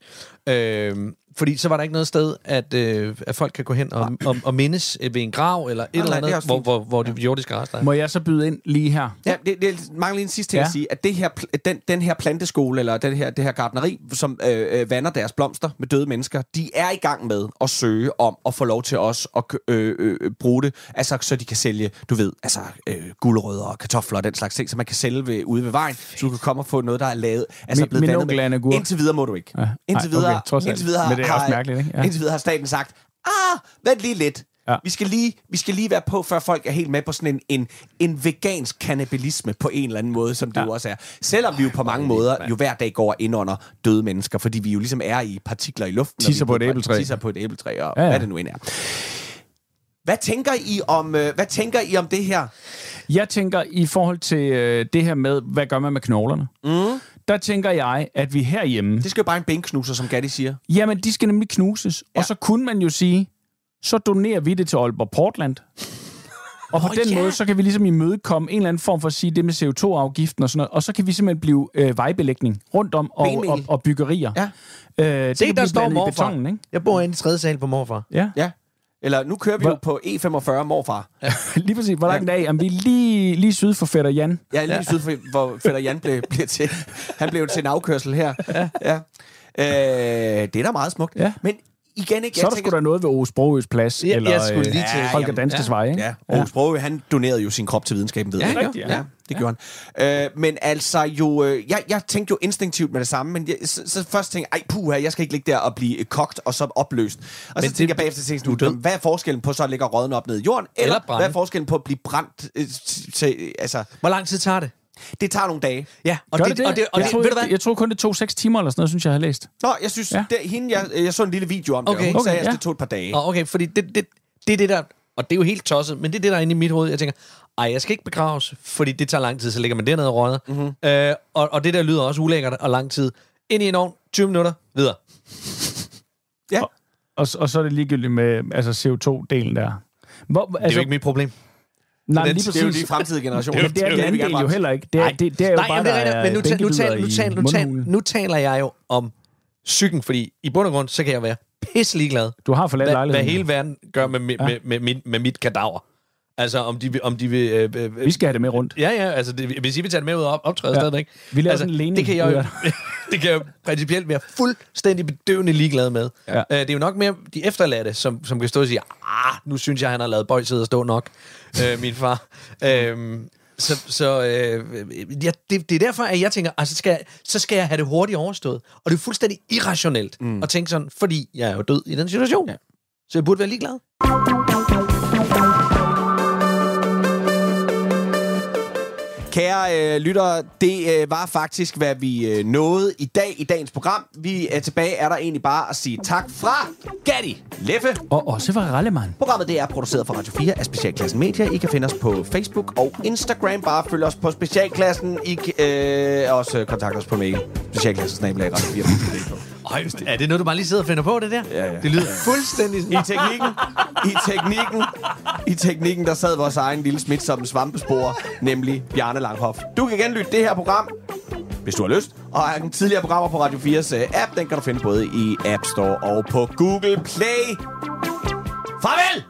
Øh, fordi så var der ikke noget sted, at, øh, at folk kan gå hen og, og, og mindes øh, ved en grav, eller et nej, eller det er andet, også hvor, hvor, hvor de jordiske rester er. Må jeg så byde ind lige her? Ja, det, det mangler lige en sidste ting Ja. at sige, at det her, den, den her planteskole, eller den her, det her gardneri, som øh, øh, vander deres blomster med døde mennesker, de er i gang med at søge om at få lov til os at øh, øh, bruge det, altså så de kan sælge, du ved, altså øh, gulerødder og kartofler og den slags ting, så man kan sælge ved, ude ved vejen, så du kan komme og få noget, der er lavet, altså Min- blevet min vandet. Indtil videre må du ikke. Ja. Indtil Ej, videre, okay, trods alt. indtil videre det er har, også mærkeligt, ikke? Ja. Indtil videre har staten sagt, ah, vent lige lidt. Ja. Vi, skal lige, vi skal lige være på, før folk er helt med på sådan en, en, en vegansk kannibalisme på en eller anden måde, som det Ja. jo også er. Selvom vi jo på mange måder jo hver dag går ind under døde mennesker, fordi vi jo ligesom er i partikler i luften. Tisser på et æbletræ. Tisser på et æbletræ, og Ja, ja, ja. hvad det nu end er. Hvad tænker I om, øh, hvad tænker I om det her? Jeg tænker, i forhold til øh, det her med, hvad gør man med knoglerne? Mm. Der tænker jeg, at vi herhjemme... Det skal jo bare en benknuser, som Gatti siger. Jamen, de skal nemlig knuses. Ja. Og så kunne man jo sige, så donerer vi det til Aalborg Portland. Og på Nå, den ja. måde, så kan vi ligesom imødekomme en eller anden form for at sige det med CO2-afgiften og sådan noget. Og så kan vi simpelthen blive øh, vejbelægning rundt om og, og, og byggerier. Ja. Øh, det Se, kan der står morfar. betonen, ikke? Jeg bor inde i tredje sal på morfar. Ja, Ja. Eller nu kører vi Hvor- jo på E45 morfar. lige præcis. Hvor langt I? Jamen, vi er lige, lige syd for Fætter Jan. Er lige ja. syd for, hvor Fætter Jan blev, blev til. Han blev til en afkørsel her. Ja. ja. Øh, det er da meget smukt. Ja. Men igen ikke, Så er der sgu da noget ved Ove Sprogøs plads, Ja, eller jeg skulle lige øh, til- Holger jamen, Danskes ja. Vej, ikke? Ja, og ja. Sprogø, han donerede jo sin krop til videnskaben, ved Ja, jeg. han gjorde. ja, det gjorde han. Øh, men altså jo, øh, jeg, jeg tænkte jo instinktivt med det samme, men jeg, så, så først tænkte jeg, ej puha, jeg skal ikke ligge der og blive øh, kogt og så opløst. Og men så det- tænkte jeg bagefter, tænkte, du død. hvad er forskellen på så at ligge rådne op ned i jorden, eller, Eller brænde. hvad er forskellen på at blive brændt øh, til, altså, Hvor lang tid tager det? Det tager nogle dage. Ja, og Gør det, det, det? og det, og jeg, det, troede, ved du hvad? ikke- jeg tror kun, det tog 6 timer eller sådan noget, synes jeg, jeg har læst. Nå, jeg synes, Ja. det, hende, jeg, jeg så en lille video om det, Okay. og hun Okay, sagde, at ja. det tog et par dage. Nå, okay, fordi det, det, det er det der, og det er jo helt tosset, men det er det, der er inde i mit hoved. Jeg tænker, ej, jeg skal ikke begraves, fordi det tager lang tid, så ligger man dernede og rådner. Mhm. Mm-hmm. Øh, og, og det der lyder også ulækkert og lang tid. Ind i en ovn, 20 minutter, videre. Ja. Og, og så er det ligegyldigt med altså CO2-delen der. Hvor, Det er altså, jo ikke mit problem. Nej, det- lige Det er jo præcis. de fremtidige generationer. Men det er den anden vi gerne del jo heller ikke. Det er, det, det er jo Nej, bare, det er men nu, ta- nu, taler, nu, taler, nu, taler, nu taler jeg jo om psyken, fordi i bund og grund, så kan jeg være pisselig glad, Du har forladt hvad, hvad lejligheden. hele verden gør med, med, Ja. med, med, mit, med mit kadaver. Altså, om de vil... Om de vil øh, øh, Vi skal have det med rundt. Ja, ja, altså, det, hvis I vil tage det med ud og op, optræde Ja. stadigvæk. Vi laver altså, sådan en lening det kan jeg jo, det kan jeg jo principielt være fuldstændig bedøvende ligeglad med. Ja. Uh, det er jo nok mere de efterladte, som, som kan stå og sige, ah, nu synes jeg, han har lavet bøjset og stå nok, uh, min far. Uh, så så uh, ja, det, det er derfor, at jeg tænker, altså, skal, så skal jeg have det hurtigt overstået. Og det er fuldstændig irrationelt mm. at tænke sådan, fordi jeg er jo død i den situation. Ja. Så jeg burde være ligeglad. Kære øh, lyttere, det øh, var faktisk, hvad vi øh, nåede i dag i dagens program. Vi er tilbage, er der egentlig bare at sige tak fra Gatti, Leffe. Og også for Rallemann. Programmet det er produceret for Radio 4 af Specialklassen Media. I kan finde os på Facebook og Instagram. Bare følg os på Specialklassen. I kan øh, også kontakte os på mail. Specialklassen snabelag Radio 4. Ej, er det noget, du bare lige sidder og finder på, det der? Ja, ja. Det lyder fuldstændig sådan. I teknikken, i teknikken, i teknikken, der sad vores egen lille smitsomme som svampespor, nemlig Bjarne Langhoff. Du kan genlytte det her program, hvis du har lyst. Og en tidligere programmer på Radio 4's uh, øh, app, den kan du finde både i App Store og på Google Play. Farvel!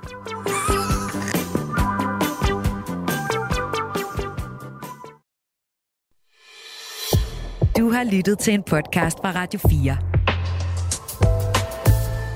Du har lyttet til en podcast fra Radio 4